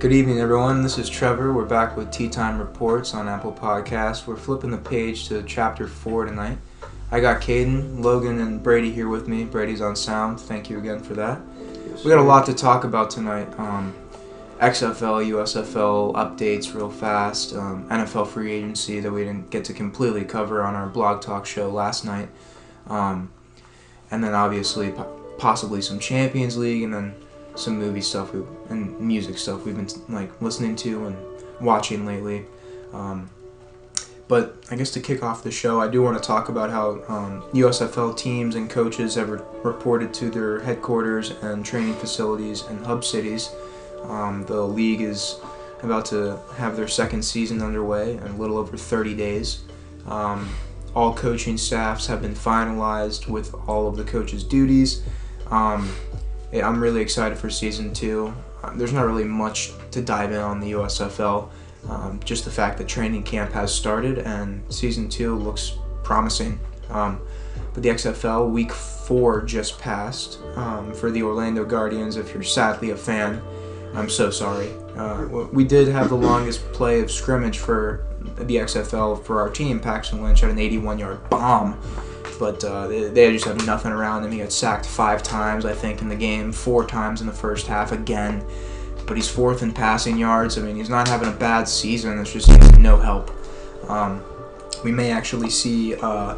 Good evening, everyone. This is Trevor. We're back with Tea Time Reports on Apple Podcasts. We're flipping the page to chapter four tonight. I got Caden, Logan, and Brady here with me. Brady's on sound. Thank you again for that. we got a lot to talk about tonight. Um, XFL, USFL updates real fast. Um, NFL free agency that we didn't get to completely cover on our blog talk show last night. Um, and then obviously po- possibly some Champions League and then some movie stuff we, and music stuff we've been like listening to and watching lately. Um, but I guess to kick off the show, I do want to talk about how um, USFL teams and coaches have re- reported to their headquarters and training facilities in hub cities. Um, the league is about to have their second season underway in a little over 30 days. Um, all coaching staffs have been finalized with all of the coaches' duties. Um, I'm really excited for season two. Um, there's not really much to dive in on the USFL. Um, just the fact that training camp has started and season two looks promising. Um, but the XFL week four just passed um, for the Orlando Guardians. If you're sadly a fan, I'm so sorry. Uh, we did have the longest play of scrimmage for the XFL for our team. Paxton Lynch had an 81 yard bomb but uh, they, they, just have nothing around him. He got sacked five times, I think, in the game, four times in the first half again. But he's fourth in passing yards. I mean, he's not having a bad season. It's just no help. Um, we may actually see uh,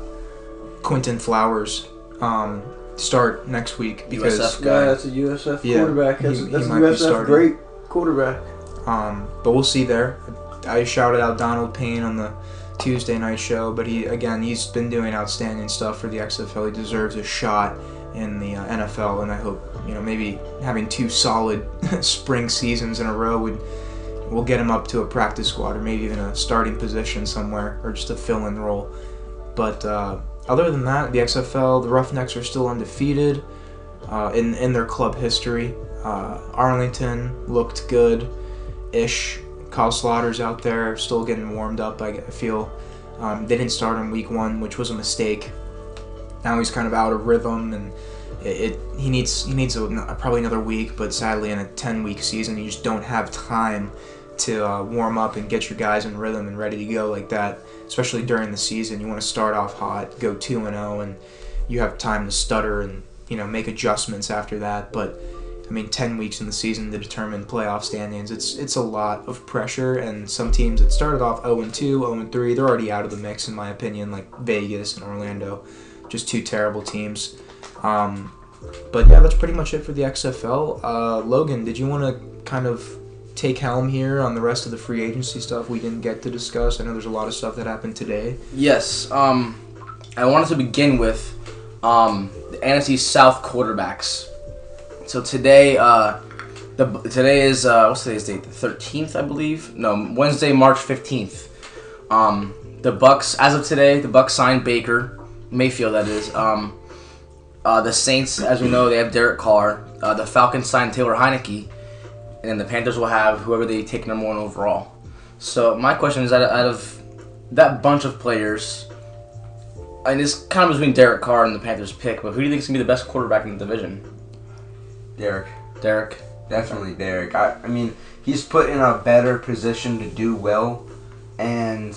Quinton Flowers um, start next week because USF guy. Yeah, that's a USF yeah, quarterback. That's, he, that's he a USF great quarterback. Um, but we'll see there. I shouted out Donald Payne on the Tuesday night show. But he again, he's been doing outstanding stuff for the XFL. He deserves a shot in the uh, NFL, and I hope you know maybe having two solid spring seasons in a row would will get him up to a practice squad or maybe even a starting position somewhere or just a fill-in role. But uh, other than that, the XFL, the Roughnecks are still undefeated uh, in in their club history. Uh, Arlington looked good, ish Kyle Sloter's out there still getting warmed up. I feel um, they didn't start in week one, which was a mistake. Now he's kind of out of rhythm, and it, it he needs he needs a, probably another week. But sadly, in a ten week season, you just don't have time to uh, warm up and get your guys in rhythm and ready to go like that. Especially during the season, you want to start off hot, go two and zero, oh, and you have time to stutter and you know make adjustments after that. But I mean, 10 weeks in the season to determine playoff standings. It's it's a lot of pressure, and some teams that started off 0 2, 0 3, they're already out of the mix, in my opinion, like Vegas and Orlando. Just two terrible teams. Um, but yeah, that's pretty much it for the XFL. Uh, Logan, did you want to kind of take helm here on the rest of the free agency stuff we didn't get to discuss? I know there's a lot of stuff that happened today. Yes. Um, I wanted to begin with um, the NFC South quarterbacks so today, uh, the today is uh, what's today's date? The thirteenth, I believe. No, Wednesday, March fifteenth. Um, the Bucks, as of today, the Bucks signed Baker Mayfield. That is. Um, uh, the Saints, as we know, they have Derek Carr. Uh, the Falcons signed Taylor Heinicke, and then the Panthers will have whoever they take number one overall. So my question is, that out of that bunch of players, and it's kind of between Derek Carr and the Panthers pick, but who do you think is gonna be the best quarterback in the division? Derek. Derek. Definitely Derek. I, I mean, he's put in a better position to do well, and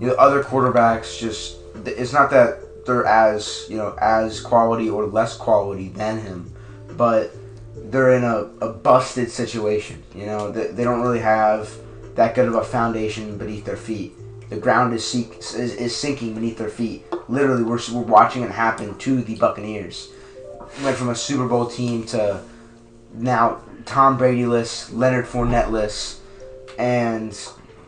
you know, other quarterbacks just it's not that they're as you know as quality or less quality than him, but they're in a, a busted situation. You know, they, they don't really have that good of a foundation beneath their feet. The ground is, seek, is, is sinking beneath their feet. Literally, we're, we're watching it happen to the Buccaneers. Went from a Super Bowl team to now Tom Brady-less, Leonard Fournette-less, and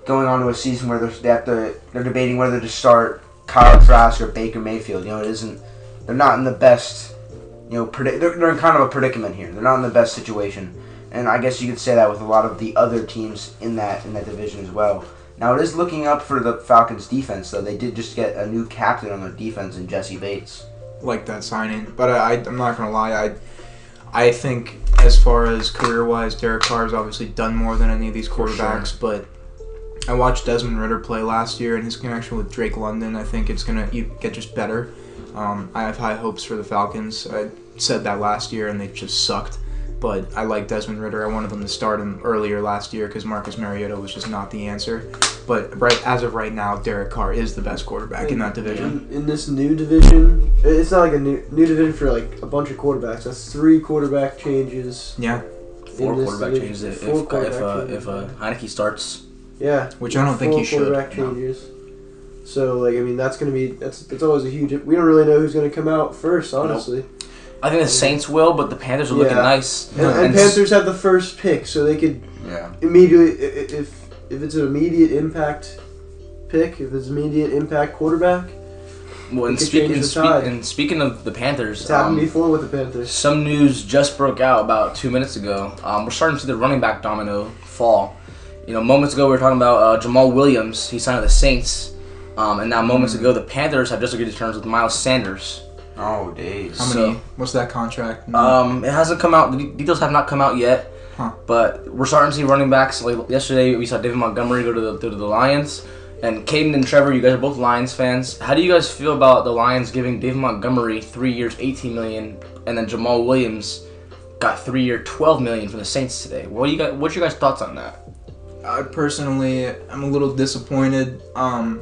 going on to a season where they have to, they're debating whether to start Kyle Trask or Baker Mayfield. You know, it isn't. They're not in the best. You know. They're, they're in kind of a predicament here. They're not in the best situation, and I guess you could say that with a lot of the other teams in that in that division as well. Now it is looking up for the Falcons defense, though. They did just get a new captain on their defense in Jessie Bates. Like that signing, but I, I'm not gonna lie. I I think as far as career wise, Derek Carr has obviously done more than any of these quarterbacks, sure. but I watched Desmond Ridder play last year, and his connection with Drake London, I think it's gonna get just better. Um, I have high hopes for the Falcons. I said that last year, and they just sucked. But I like Desmond Ridder. I wanted them to start him earlier last year because Marcus Mariota was just not the answer. But right as of right now, Derek Carr is the best quarterback in that division. In, in this new division, it's not like a new new division for like a bunch of quarterbacks. That's three quarterback changes. Yeah, Four quarterback division. changes if, Four if, quarterback uh, changes. if uh, Heinicke starts. yeah, which I don't think four he should. quarterback no. changes. So like I mean that's gonna be that's that's always a huge. We don't really know who's gonna come out first, honestly. I think the Saints will, but the Panthers are looking Yeah. nice. And, and Panthers have the first pick, so they could Yeah. immediately i- i- if if it's an immediate impact pick, if it's immediate impact quarterback, Well, and, could speak, change and, the speak, tide. and speaking of the Panthers, it's happened um, before with the Panthers. some news just broke out about two minutes ago. Um, we're starting to see the running back domino fall. You know, moments ago we were talking about uh, Jamaal Williams. He signed with the Saints. Um, and now moments Hmm. ago the Panthers have just agreed to terms with Miles Sanders. Oh days. How So- many? what's that contract? Um, it hasn't come out. The details have not come out yet. Huh. But we're starting to see running backs. Like yesterday, we saw David Montgomery go to the to the Lions, and Caden and Trevor. You guys are both Lions fans. How do you guys feel about the Lions giving David Montgomery three years, eighteen million, and then Jamaal Williams got three year, twelve million from the Saints today? What do you guys? What's your guys' thoughts on that? I personally I'm a little disappointed. Um,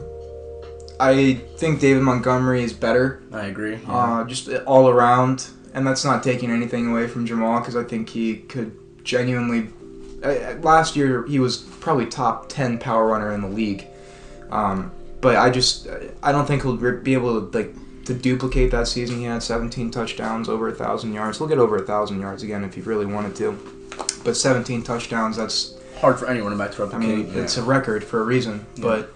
I think David Montgomery is better, I agree. uh, just all around, and that's not taking anything away from Jamaal because I think he could genuinely. Uh, last year he was probably top ten power runner in the league, um, but I just I don't think he'll be able to like to duplicate that season. He had 17 touchdowns, over a thousand yards. He'll get over a thousand yards again if he really wanted to, but 17 touchdowns that's Hard for anyone to to I replicate. mean, it's a record for a reason, Yeah. but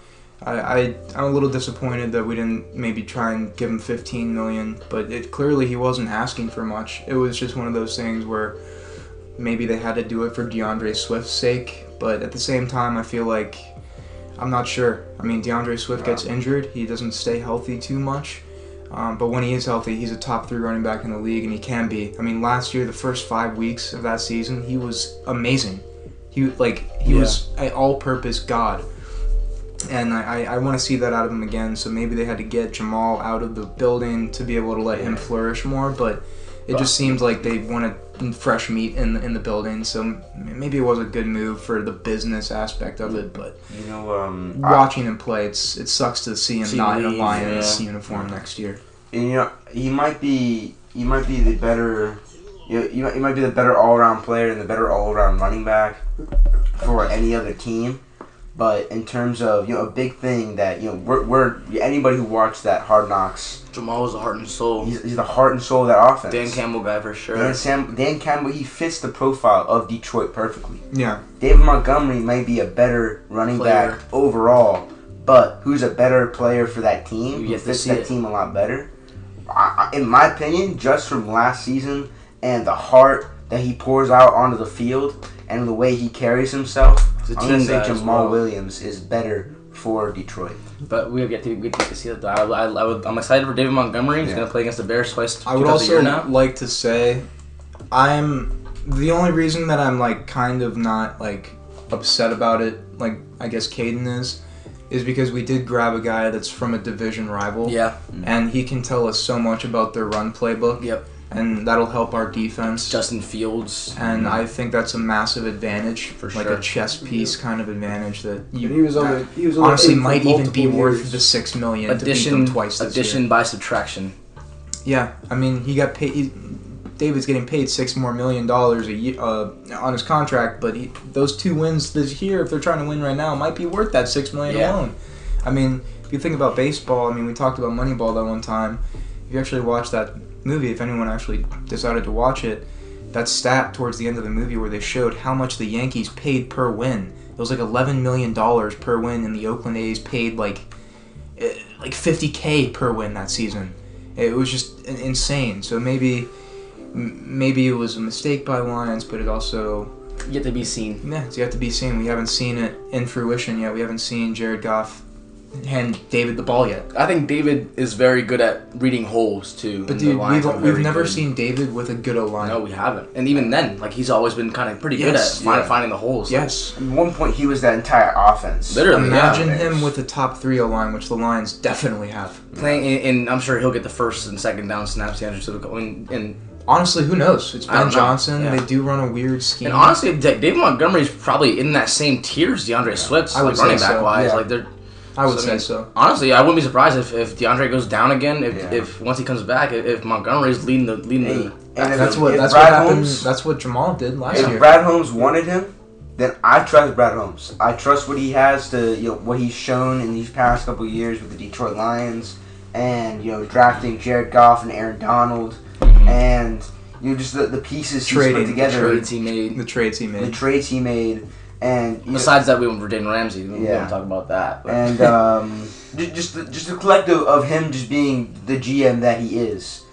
I, I I'm a little disappointed that we didn't maybe try and give him 15 million. But it clearly he wasn't asking for much. It was just one of those things where maybe they had to do it for DeAndre Swift's sake. But at the same time, I feel like I'm not sure. I mean, DeAndre Swift gets injured. He doesn't stay healthy too much. Um, but when he is healthy, he's a top three running back in the league, and he can be. I mean, last year, the first five weeks of that season, he was amazing. He like he Yeah. was an all-purpose god, and I, I, I want to see that out of him again. So maybe they had to get Jamaal out of the building to be able to let him flourish more. But it just seems like they wanted fresh meat in the, in the building. So maybe it was a good move for the business aspect of it. But You know, um, I- watching him play, it's it sucks to see him See not in a Lions yeah. uniform next year. and, you know, he might be he might be the better you, you, might be the better all around player and the better all around running back for any other team. But in terms of you know a big thing that you know we're, we're anybody who watched that Hard Knocks, Jamaal was the heart and soul. he's, he's the heart and soul of that offense. Dan Campbell guy for sure. Dan, Sam, Dan Campbell, he fits the profile of Detroit perfectly. Yeah, David Montgomery may be a better running Player. back overall, but who's a better player for that team? You Who have to fits see that it. team a lot better? I, I, in my opinion, just from last season and the heart that he pours out onto the field and the way he carries himself, He's a I'm gonna say Jamaal well. Williams is better for Detroit. But we get to we get to see that. I, I, I would, I'm excited for David Montgomery. He's Yeah. gonna play against the Bears twice. I would twice year also now. like to say, I'm the only reason that I'm like kind of not like upset about it. Like I guess Caden is, is because we did grab a guy that's from a division rival. Yeah. Mm. and he can tell us so much about their run playbook. Yep. And that'll help our defense. Justin Fields. and I think that's a massive advantage, For sure. like a chess piece kind of advantage that you And he was on the he was on honestly the team for might even be multiple worth the six million to beat Addition, them twice this addition year. by subtraction. Yeah, I mean he got paid. He, David's getting paid six more million dollars a year uh, on his contract, but he, those two wins this year, if they're trying to win right now, might be worth that six million Yeah. alone. I mean, if you think about baseball, I mean, we talked about Moneyball that one time. If you actually watch that movie, if anyone actually decided to watch it, that stat towards the end of the movie where they showed how much the Yankees paid per win. It was like eleven million dollars per win, and the Oakland A's paid like eh, like fifty k per win that season. It was just insane. So maybe maybe it was a mistake by Lions, but it also Yet to be seen. yeah, it's yet to be seen. We haven't seen it in fruition yet. We haven't seen Jared Goff hand David the ball yet. I think David is very good at reading holes too. But and the dude, we've, we've never good. seen David with a good O line. No, we haven't. And even then, like he's always been kind of pretty Yes, good at yeah. finding the holes. Yes. At one point, he was that entire offense. Literally, Imagine yeah. him with a top three O line, which the Lions definitely have. playing, and, and I'm sure he'll get the first and second down snaps. The Andrews and, and honestly, who knows? It's Ben. Johnson. Yeah. They do run a weird scheme. And honestly, David Montgomery's probably in that same tier as DeAndre Swift, I would like say running back so, wise. yeah. Like they're I would so, I say mean, so. honestly, I wouldn't be surprised if, if DeAndre goes down again. If, Yeah. if once he comes back, if, if Montgomery's leading the leading Hey, the and if- That's what if that's Brad what happened. Holmes- That's what Jamal did last If year. If Brad Holmes wanted him, then I trust Brad Holmes. I trust what he has to, you know, what he's shown in these past couple of years with the Detroit Lions, and you know, drafting Jared Goff and Aaron Donald, mm-hmm. and you know, just the, the pieces Trading, he's put together, trades he made. the trades he made. the made. trades he made, and you know, Besides that, we went for Jalen Ramsey. We Yeah. won't talk about that. but- and um, just the, just the collective of him just being the GM that he is.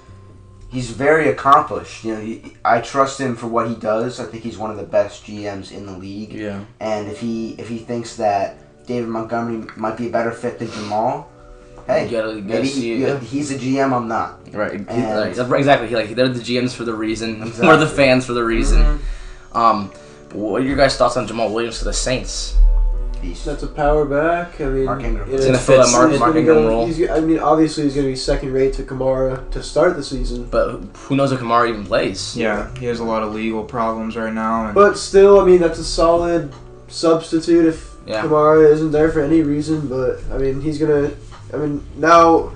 He's very accomplished. You know, he, I trust him for what he does. I think he's one of the best GMs in the league. yeah, And if he if he thinks that David Montgomery might be a better fit than Jamaal, hey, you gotta, you gotta maybe see he, it. he's a GM. I'm not. Right, And- right. That's right, exactly. Like they're the GMs for the reason. We're the Mm-hmm. fans for the reason. Um, but what are your guys' thoughts on Jamaal Williams to the Saints? Beast. That's a power back. I mean, Mark Ingram. it He's He's gonna fill that Mark, Mark gonna Ingram go- role. he's- I mean, obviously he's going to be second rate to Kamara to start the season. But who knows if Kamara even plays? Yeah, he has a lot of legal problems right now. And But still, I mean, that's a solid substitute if Yeah. Kamara isn't there for any reason. But I mean, he's gonna. I mean, now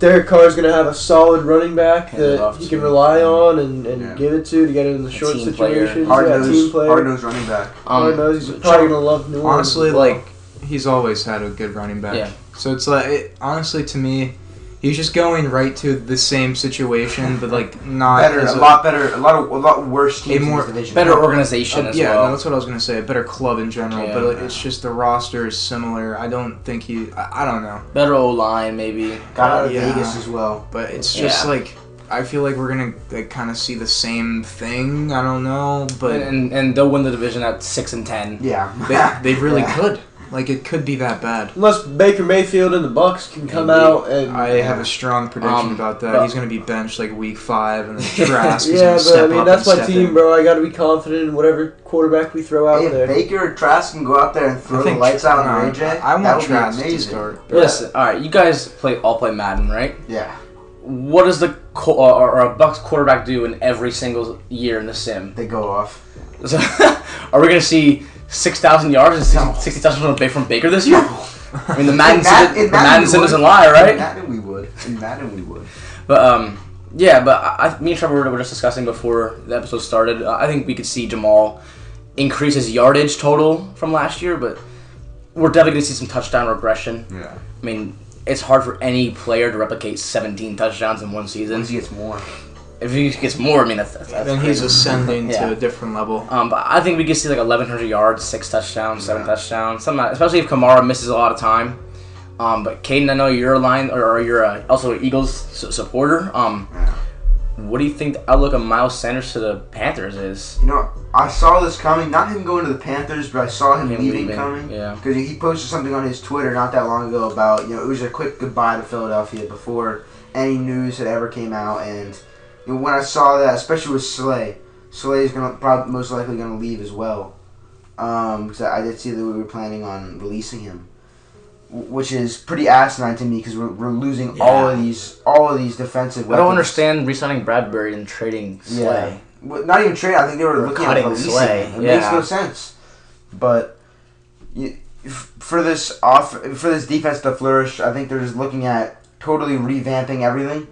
Derek Carr is gonna have a solid running back Hand that he can rely on and, and Yeah. give it to to get it in the A short team player. situations. Hard yeah, team nose, player. hard nose running back. Hard Um, nose. He's probably gonna love New Orleans. honestly, well. like he's always had a good running back. Yeah. So it's like it, honestly to me, he's just going right to the same situation, but like not better, as a lot better, a lot of a lot worse teams more- in this division. better organization Uh, as yeah, well. no, that's what I was gonna say. A better club in general, Yeah. but like, it's just the roster is similar. I don't think he. I, I don't know, Better O line, maybe. Got out of Yeah. Vegas as well. but it's just Yeah. like I feel like we're gonna like, kind of see the same thing. I don't know, but and, and and they'll win the division at six and ten. Yeah, they, they really Yeah. could. Like it could be that bad. unless Baker Mayfield and the Bucks can come Maybe. out and I have a strong prediction Um, about that. He's gonna be benched like week five, and then Trask is yeah, gonna step up. Yeah, but I mean that's my team, in. bro. I got to be confident in whatever quarterback we throw out Hey, if there. Baker or Trask can go out there and throw the think lights out no, on AJ, I, I that want would Trask be to amazing. start. Listen, all right, you guys play all play Madden, right? Yeah. What does the co- or, or a Bucks quarterback do in every single year in the sim? They go off. So, are we gonna see six thousand yards and No. sixty touchdowns from from Baker this year? I mean, the Madden In sim, the Madden sim doesn't lie, In right? Madden we would. In Madden we would. But um, yeah, but I, me and Trevor were just discussing before the episode started. Uh, I think we could see Jamaal increase his yardage total from last year, but we're definitely gonna see some touchdown regression. Yeah. I mean, it's hard for any player to replicate 17 touchdowns in one season. Once he gets more. If he gets more, I mean, that's, that's, then he's ascending Yeah. to a different level. Um, but I think we could see like 1,100 yards, six touchdowns, seven Yeah. touchdowns, something. Like, especially if Kamara misses a lot of time. Um, but Caden, I know you're a line or, or you're a, also an Eagles su- supporter. Um, Yeah. what do you think the outlook of Miles Sanders to the Panthers is? You know, I saw this coming. Not him going to the Panthers, but I saw him, Him leaving, leaving, coming. yeah. Because he posted something on his Twitter not that long ago about you know it was a quick goodbye to Philadelphia before any news had ever came out. And know, when I saw that, especially with Slay, Slay is gonna probably most likely gonna leave as well. Um, because I did see that we were planning on releasing him, which is pretty asinine to me because we're, we're losing all of these all of these defensive. Weapons. I don't understand re-signing Bradberry and trading Yeah. Slay. Well, not even trade. I think they were Or looking cutting at releasing Slay. It makes no sense. But you, for this off for this defense to flourish, I think they're just looking at totally revamping everything.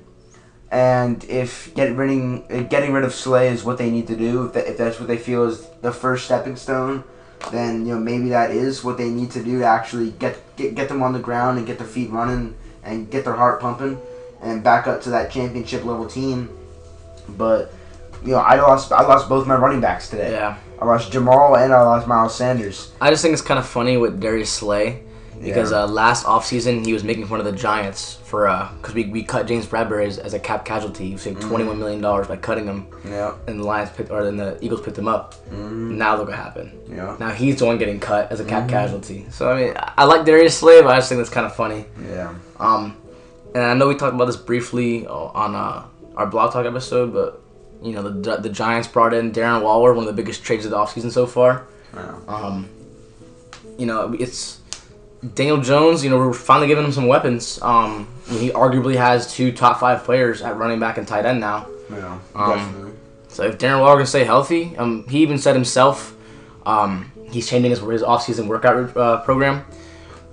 And if get rid uh, getting rid of Slay is what they need to do, if, that, if that's what they feel is the first stepping stone, then you know maybe that is what they need to do to actually get get, get them on the ground and get their feet running and get their heart pumping and back up to that championship level team. But you know, I lost I lost both my running backs today. Yeah. I lost Jamaal and I lost Miles Sanders. I just think it's kind of funny with Darius Slay because Yeah. uh, last offseason he was making fun of the Giants for because we, we cut James Bradberry as, as a cap casualty. We saved twenty one million dollars by cutting him, Yeah. and the Lions picked or then the Eagles picked him up. Now look what happened. Yeah. Now he's the one getting cut as a cap casualty. So I mean, I I like Darius Slay, but I just think that's kind of funny. Yeah. Um, and I know we talked about this briefly on uh, our blog talk episode, but you know the the Giants brought in Darren Waller, one of the biggest trades of the offseason so far. Yeah. Um, you know, it's Daniel Jones. You know, we're finally giving him some weapons. Um, he arguably has two top five players at running back and tight end now. Yeah, Um, definitely. So if Darren Waller can stay healthy, um, he even said himself, um, he's changing his his off-season workout uh, program.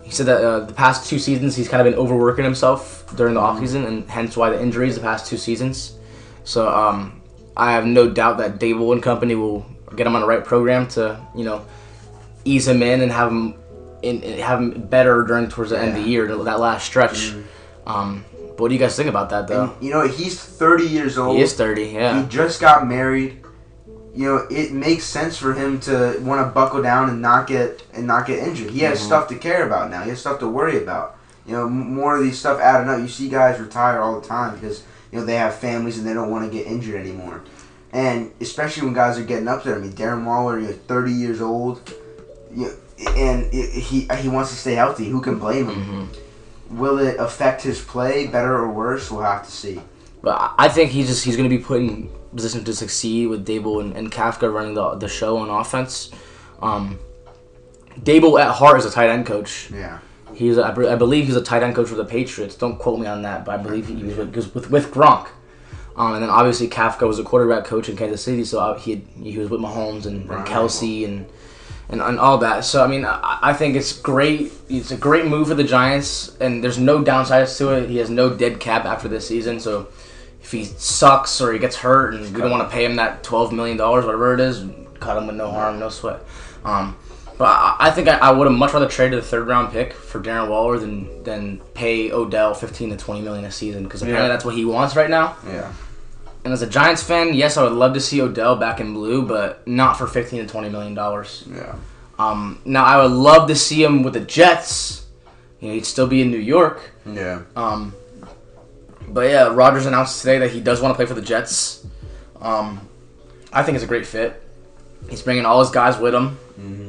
He said that uh, the past two seasons he's kind of been overworking himself during the off-season, and hence why the injuries the past two seasons. So um, I have no doubt that Daboll and company will get him on the right program to you know ease him in and have him in, in- have him better during towards the end of the year that last stretch. Um, but what do you guys think about that though? And, you know, he's 30 years old. he is thirty, yeah. He just got married. You know, it makes sense for him to want to buckle down and not get and not get injured. He has Mhm. stuff to care about now. He has stuff to worry about. You know, more of these stuff adding up. You see guys retire all the time because you know they have families and they don't want to get injured anymore. And especially when guys are getting up there. I mean, Darren Waller, you're 30 years old. You, and he he wants to stay healthy. Who can blame him? hmm Will it affect his play better or worse? We'll have to see. But I- think he's just he's going to be put in position to succeed with Daboll and, and Kafka running the the show on offense. Um, Daboll at heart is a tight end coach. Yeah. He's I I believe he's a tight end coach for the Patriots. Don't quote me on that, but I believe he was with, with, with Gronk. Um, and then obviously Kafka was a quarterback coach in Kansas City, so he had, he was with Mahomes and, and Kelce and, and and all that. So I mean, I, I think it's great. It's a great move for the Giants, and there's no downsides to it. He has no dead cap after this season, so if he sucks or he gets hurt and we don't want to pay him that twelve million dollars, whatever it is, cut him with no harm, no sweat. Um, but I, I think I, I would have much rather traded a third round pick for Darren Waller than than pay Odell fifteen to twenty million a season because apparently Yeah. that's what he wants right now. Yeah. And as a Giants fan, yes, I would love to see Odell back in blue, but not for fifteen to twenty million dollars. Yeah. Um, now I would love to see him with the Jets. You know, he'd still be in New York. Yeah. Um, but yeah, Rodgers announced today that he does want to play for the Jets. Um, I think it's a great fit. He's bringing all his guys with him.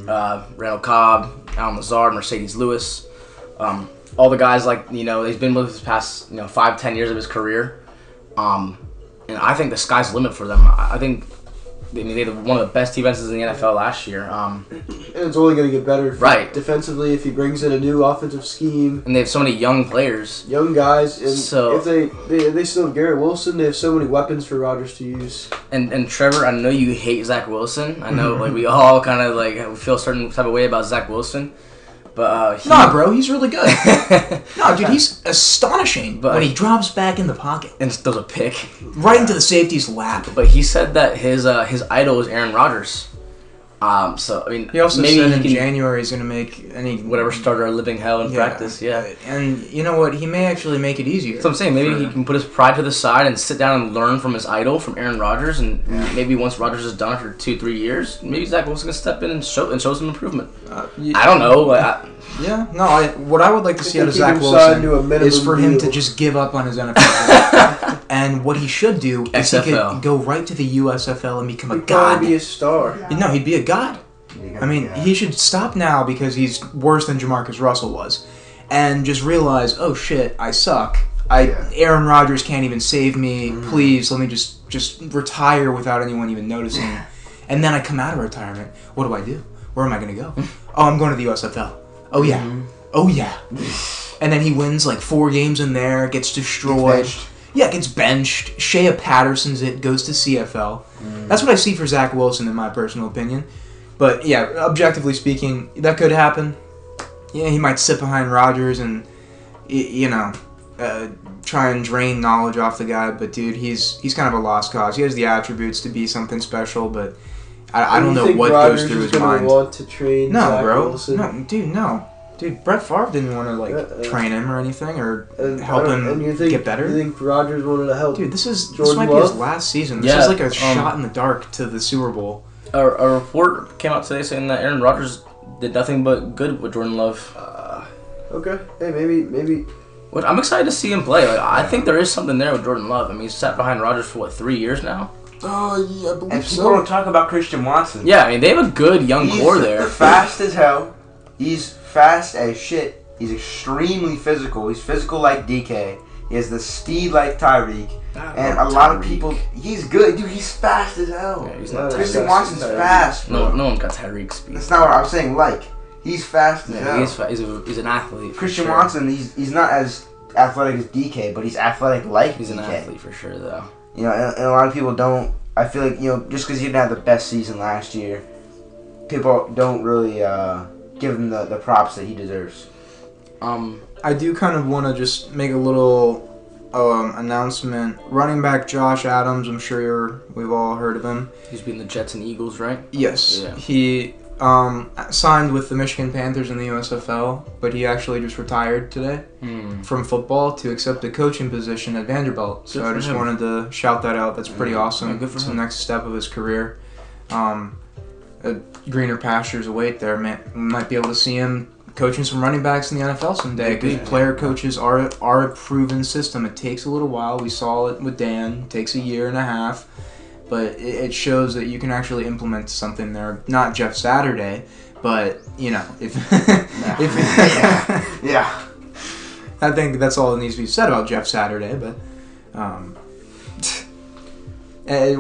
Uh, Randall Cobb, Allen Lazard, Marcedes Lewis. Um, all the guys like you know he's been with his past you know five ten years of his career. Um, and I think the sky's the limit for them. I think I mean, they had one of the best defenses in the NFL last year. Um, And it's only going to get better Right. defensively if he brings in a new offensive scheme. and they have so many young players. Young guys, and So- if they, they they still have Garrett Wilson, they have so many weapons for Rodgers to use. And and Trevor, I know you hate Zach Wilson. I know like we all kind of like feel a certain type of way about Zach Wilson, but uh, he, Nah, bro, he's really good. no, dude, he's astonishing But- when he drops back in the pocket, and does a pick. right into the safety's lap. But he said that his uh, his idol is Aaron Rodgers. Um, so I mean, He also maybe said in January he's gonna make any whatever starter a living hell in practice. Yeah. and you know what? He may actually make it easier. What I'm saying. Maybe for- he can put his pride to the side and sit down and learn from his idol, from Aaron Rodgers, and maybe once Rodgers is done after two, three years, maybe Zach Wilson can step in and show and show some improvement. Uh, y- I don't know. I, Yeah, no. I, what I would like to see out of Zach signed a Wilson is for him to just give up on his NFL. career. and what he should do is he XFL. could go right to the USFL and become a He'd god. be a star. no, he'd be a god. I mean, he should stop now because he's worse than Jamarcus Russell was, and just realize, oh shit, I suck. I Yeah. Aaron Rodgers can't even save me. Mm. Please let me just just retire without anyone even noticing. and then I come out of retirement. What do I do? Where am I gonna go? oh, I'm going to the USFL. Oh yeah. Oh yeah. and then he wins like four games in there, gets destroyed. benched. Yeah, gets benched. Shea Patterson's it goes to CFL. That's what I see for Zach Wilson, in my personal opinion. But yeah, objectively speaking, that could happen. Yeah, he might sit behind Rodgers and you know uh, try and drain knowledge off the guy. But dude, he's he's kind of a lost cause. He has the attributes to be something special, but I, I don't You know what Rodgers goes through is his gonna mind. Want to train No, Zach bro. Wilson? No, dude, no. Dude, Brett Favre didn't want to like Uh-uh. train him or anything or And, help him and you think, get better. You think Rodgers wanted to help? Dude, this is this Jordan might be his last season. This Yeah, is like a um, shot in the dark to the Super Bowl. a, a report came out today saying that Aaron Rodgers did nothing but good with Jordan Love. Uh, okay. Hey, maybe maybe Which I'm excited to see him play. Like I think there is something there with Jordan Love. I mean, he's sat behind Rodgers for what three years now. Oh, yeah, I And believe people don't talk about Christian Watson. Yeah, I mean they have a good young He's core there. fast as hell. He's fast as shit. He's extremely physical. He's physical like DK. He has the speed like Tyreek. And a lot of people, he's good, dude. He's fast as hell. Yeah, he's Yeah, not Christian Tyreek. Watson's Tyreek. fast, bro. No, no one got Tyreek speed. That's not what I'm saying. Like, he's fast as Yeah, hell. he's, fa- he's, a, he's an athlete. for Christian sure. Watson, he's he's not as athletic as DK, but he's athletic like He's an athlete for sure, though. You know, and, and a lot of people don't. I feel like you know, just because he didn't have the best season last year, people don't really uh, give him the, the props that he deserves. Um, I do kind of want to just make a little um, announcement. Running back Josh Adams, I'm sure you're, we've all heard of him. he's been the Jets and Eagles, right? Yes, Yeah. he um, signed with the Michigan Panthers in the USFL, but he actually just retired today Hmm. from football to accept a coaching position at Vanderbilt. So I just him. wanted to shout that out. That's pretty Yeah, awesome. yeah, good for it's him. the next step of his career. Um, greener pastures await there. Man, we might be able to see him coaching some running backs in the NFL someday because Maybe. player coaches are are a proven system. It takes a little while. We saw it with Dan. It takes a year and a half, but it, it shows that you can actually implement something there. Not Jeff Saturday, but you know if if yeah, yeah. I think that's all that needs to be said about Jeff Saturday. But um, eh,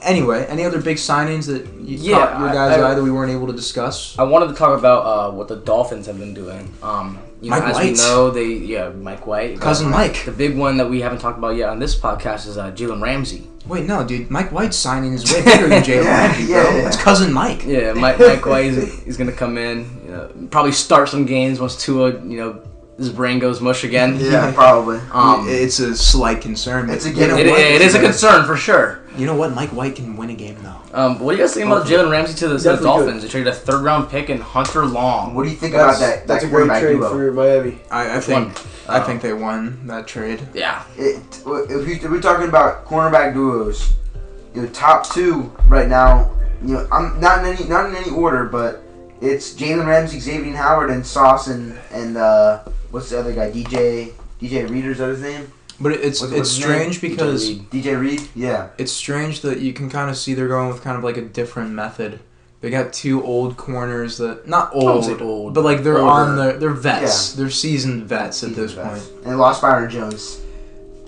anyway, any other big signings that you Yeah, caught your I- guys' I- eye that we weren't able to discuss? I wanted to talk about uh, what the Dolphins have been doing. Um, you know, Mike as White. we know, they yeah, Mike White, Cousin Mike. The big one that we haven't talked about yet on this podcast is uh, Jalen Ramsey. Wait, no, dude. Mike White's signing is way bigger than Jalen Yeah, Ramsey, bro. yeah. It's cousin Mike. Yeah, Mike, Mike White is, is gonna come in, you know, probably start some games once Tua, you know, his brain goes mush again. Yeah, probably. Um, it's a slight concern. It's a you know it, it is a concern for sure. You know what? Mike White can win a game though. Um, what do you guys think about Jalen Ramsey to the, to the Definitely Dolphins? They traded a third round pick and Hunter Long. What do you think That's, about that? that's that a great quarterback trade duo? for Miami. I, I think one? I Oh. think they won that trade. Yeah. It, if, we, if we're talking about cornerback duos, you know, top two right now. You know, I'm not in any not in any order, but it's Jalen Ramsey, Xavier Howard, and Sauce and and uh, what's the other guy? DJ DJ Reed is that his name? But it's What's- it's what's his strange DJ because Reed. DJ Reed. Yeah. it's strange that you can kind of see they're going with kind of like a different method. They got two old corners that not wouldn't say old, old. but like they're Older. on the they're vets. They're seasoned vets at this Seasoned point. And they lost Byron Jones.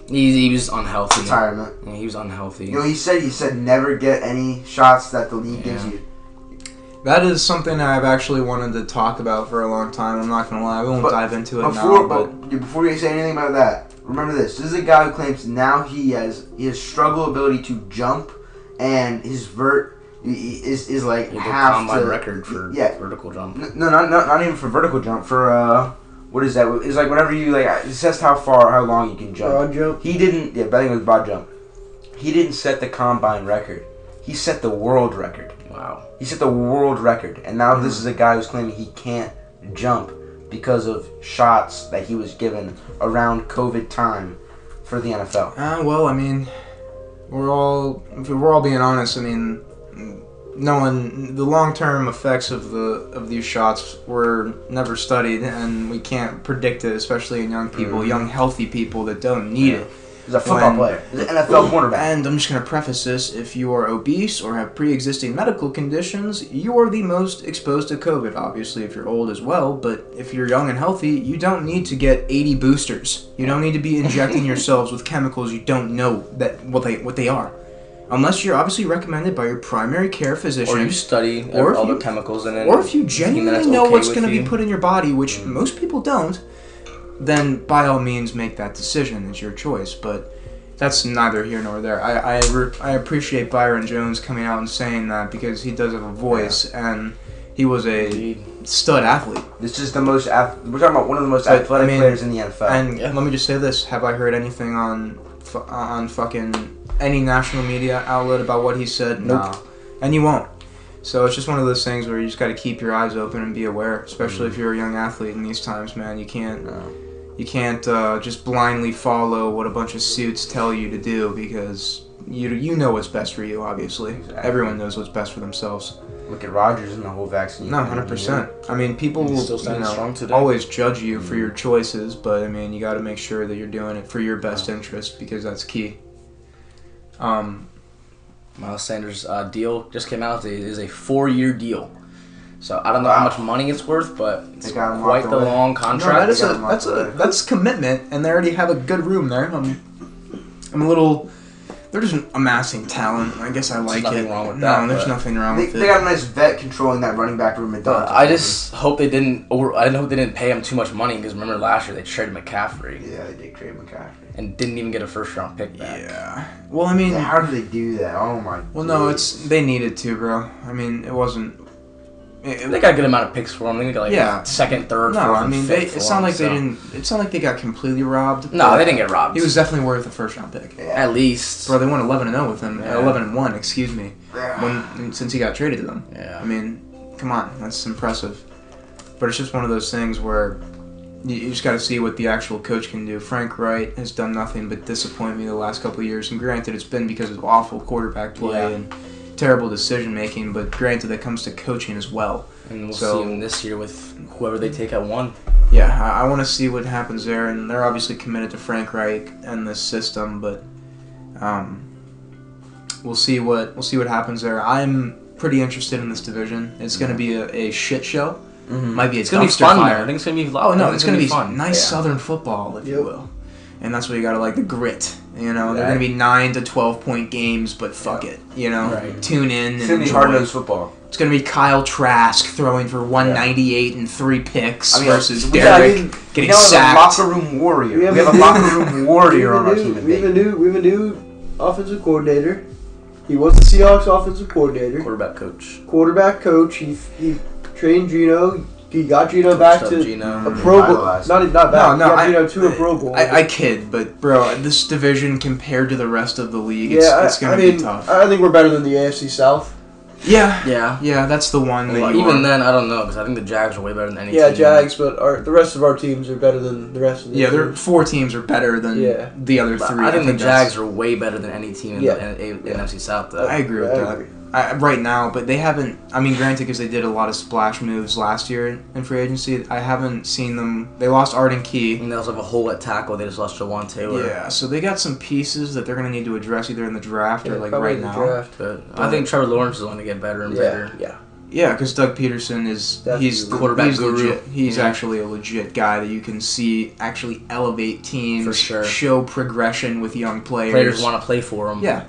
He, he was unhealthy. Retirement. Yeah, he was unhealthy. You know, he said he said never get any shots that the league gives Yeah. you. That is something I've actually wanted to talk about for a long time. I'm not gonna lie, we won't But dive into it Before, now. But but before you say anything about that, remember this: this is a guy who claims now he has he has struggle ability to jump, and his vert i- i- is is like He had the half combine to record for yeah. vertical jump. No, not, not not even for vertical jump. For uh, what is that? It's like whenever you like it says how far, how long you can jump. Broad jump. He didn't. Yeah, but I think it was broad jump. He didn't set the combine record. He set the world record. Wow. He set the world record, and now this is a guy who's claiming he can't jump because of shots that he was given around COVID time for the NFL. uh, well, I mean, we're all if we're all being honest. I mean, no one the long term effects of the of these shots were never studied, and we can't predict it, especially in young people, Mhm. young healthy people that don't need Yeah. it. He's a football When- player. He's an NFL cornerback. And I'm just going to preface this if you are obese or have pre existing medical conditions, you are the most exposed to COVID. Obviously, if you're old as well, but if you're young and healthy, you don't need to get 80 boosters. You don't need to be injecting yourselves with chemicals you don't know that what they what they are. Unless you're obviously recommended by your primary care physician. Or you study Or if all you- the chemicals in it. Or if you genuinely know okay what's going to be put in your body, which mm. most people don't, then by all means make that decision. It's your choice. But that's neither here nor there. I I, re- I appreciate Byron Jones coming out and saying that because he does have a voice and he was a Indeed. stud athlete. This is the most. Ath- we're talking about one of the most But, athletic I mean, players in the NFL. And Yeah. let me just say this: Have I heard anything on on fucking any national media outlet about what he said? Nope. No, and you won't. So it's just one of those things where you just got to keep your eyes open and be aware, especially mm-hmm. if you're a young athlete in these times, man. You can't No. You can't uh, just blindly follow what a bunch of suits tell you to do because you you know what's best for you. Obviously, Exactly. everyone knows what's best for themselves. Look at Rodgers and the whole vaccine. No, hundred percent. I mean, people will still you know, strong today. always judge you for your choices, but I mean, you got to make sure that you're doing it for your best interest because that's key. Um, Miles Sanders' uh, deal just came out. It is a four-year deal. So I don't know how much money it's worth, but it's They got quite the away. long no, contract. that is a that's locked a that's commitment, and they already have a good room there. I'm, I'm a little. they're just amassing talent. I guess I like nothing it. wrong with that, no, there's nothing wrong They, with they it. got a nice vet controlling that running back room at But Donaldson. I just hope they didn't over. I didn't hope they didn't pay him too much money because remember last year they traded McCaffrey yeah, they did trade McCaffrey. and didn't even get a first round pick back. yeah. Well, I mean, Yeah, how did they do that? Oh my. well, no, it's they needed to, bro. I mean, it wasn't. It, They got a good amount of picks for him. They got like Yeah. second, third, no, fourth, I mean, they, fifth for it's not him, like they didn't. It not like they got completely robbed. No, they didn't get robbed. He was definitely worth a first round pick. Yeah. at least. Bro, they won 11 and 0 with him. Uh, 11 and 1, excuse me. When since he got traded to them. Yeah. I mean, come on, that's impressive. But it's just one of those things where you, you just got to see what the actual coach can do. Frank Reich has done nothing but disappoint me the last couple of years. And granted, it's been because of awful quarterback play Yeah. and terrible decision making. But granted, that comes to coaching as well. and we'll so- see him this year with whoever they take at one. Yeah, I, I want to see what happens there. And they're obviously committed to Frank Reich and this system, but um, we'll see what we'll see what happens there. I'm pretty interested in this division. It's going to be a, a shit show. Might be a It's gonna be dumpster fun. though. fire. I think it's gonna be. Oh no, I think it's gonna be fun. nice Yeah. Southern football, if you will, and that's what you gotta like the grit. You know, they're gonna be nine to twelve point games, but fuck it. You know, Right. tune in It's gonna be hard nosed football. It's gonna be Kyle Trask throwing for one ninety eight and three picks I mean, versus we Derek got- we getting we now have a locker room warrior. We have, have a a locker room warrior on our we team. have, a in new, we have a new, we have a new offensive coordinator. He was the Seahawks offensive coordinator, quarterback coach. quarterback coach. He he trained Geno. He got Geno back Coached to up Geno. a Pro Bowl. Not not back. No, he no, got I- Geno to a Pro Bowl. I, I kid, but bro, this division compared to the rest of the league, it's, yeah, it's I, gonna I mean, be tough. I think we're better than the AFC South. yeah, Yeah. yeah, that's the one that Well, you even are. then, I don't know because I think the Jags are way better than any Yeah, team. Jags, but our the rest of our teams are better than the rest of the Yeah, there teams. four teams are better than Yeah. the other But three. I think the Jags are way better than any team in Yeah. the in, in, Yeah. NFC South. Though. I agree with I that. Agree. I, right now, but they haven't. I mean, granted, because they did a lot of splash moves last year in, in free agency. I haven't seen them. They lost Arden Key. And they also have a hole at tackle. They just lost Jawaan Taylor. Yeah, so they got some pieces that they're gonna need to address either in the draft or like probably right the now. draft. But I think Trevor Lawrence is going to get better and Yeah, better. yeah. Yeah, because Doug Pederson is Definitely he's the quarterback he's guru. legit. He's Yeah. actually a legit guy that you can see actually elevate teams, For sure. show progression with young players. Players want to play for him. Yeah.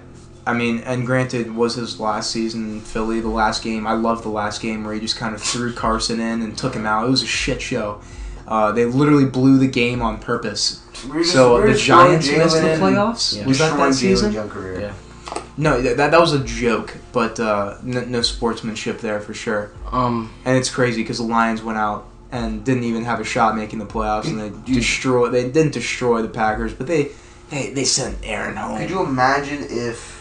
I mean, and granted, was his last season in Philly, the last game. I love the last game where he just kind of threw Carson in and took him out. It was a shit show. Uh, they literally blew the game on purpose. Just- So the Giants missed the playoffs. Yeah. Was that that season? Jalen's young career. Yeah. No, that, that was a joke, but uh, n- no sportsmanship there for sure. Um. And it's crazy because the Lions went out and didn't even have a shot making the playoffs, and they destroy. They didn't destroy the Packers, but they they, they sent Aaron home. Could you imagine if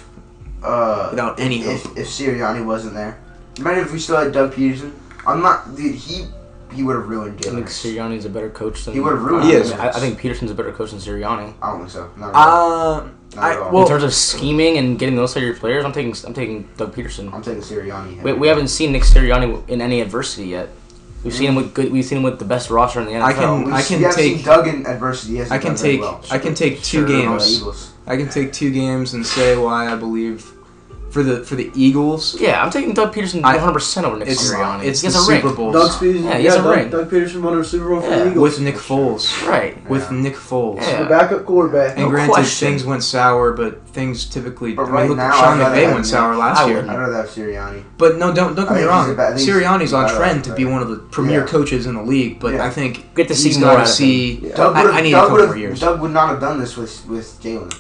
uh, Without any if, hope. if Sirianni wasn't there? Imagine if we still had Doug Pederson. I'm not, dude. He he would have ruined I think Jalen. Sirianni's a better coach than He would've ruined He I, is. mean, I, I think Pederson's a better coach than Sirianni. I don't think so. Not at. Uh, Not I at all. well, in terms of scheming and getting those of your players, I'm taking I'm taking Doug Pederson. I'm taking Sirianni. We, we haven't seen Nick Sirianni in any adversity yet. We've seen him with good. We've seen him with the best roster in the NFL. I can- We- I can we take- seen Doug in adversity. He I can take well. I can take two Sure, games. I can take two games and say why I believe for the for the Eagles. yeah, I'm taking Doug Pederson 100 percent over Nick It's Sirianni. it's he the has a ring. Bowl Doug Pederson, Yeah, yeah, he has a Doug, ring. Doug Pederson won a Super Bowl for Yeah. the Eagles. with Nick Foles. Right. With Nick Foles. Yeah. the backup quarterback. And No granted, question. things went sour, but things typically. But I mean, right look, now, Sean I'd McVay have went Nick. sour last I year. wouldn't. I'd rather have Sirianni. But no, don't don't get I me wrong. he's bad- I think he's Sirianni's on trend to be one of the premier Yeah. coaches in the league, but Yeah. I think Get to see more to see. Doug I- would've- need a couple more years. Doug would not have done this with with Jalen.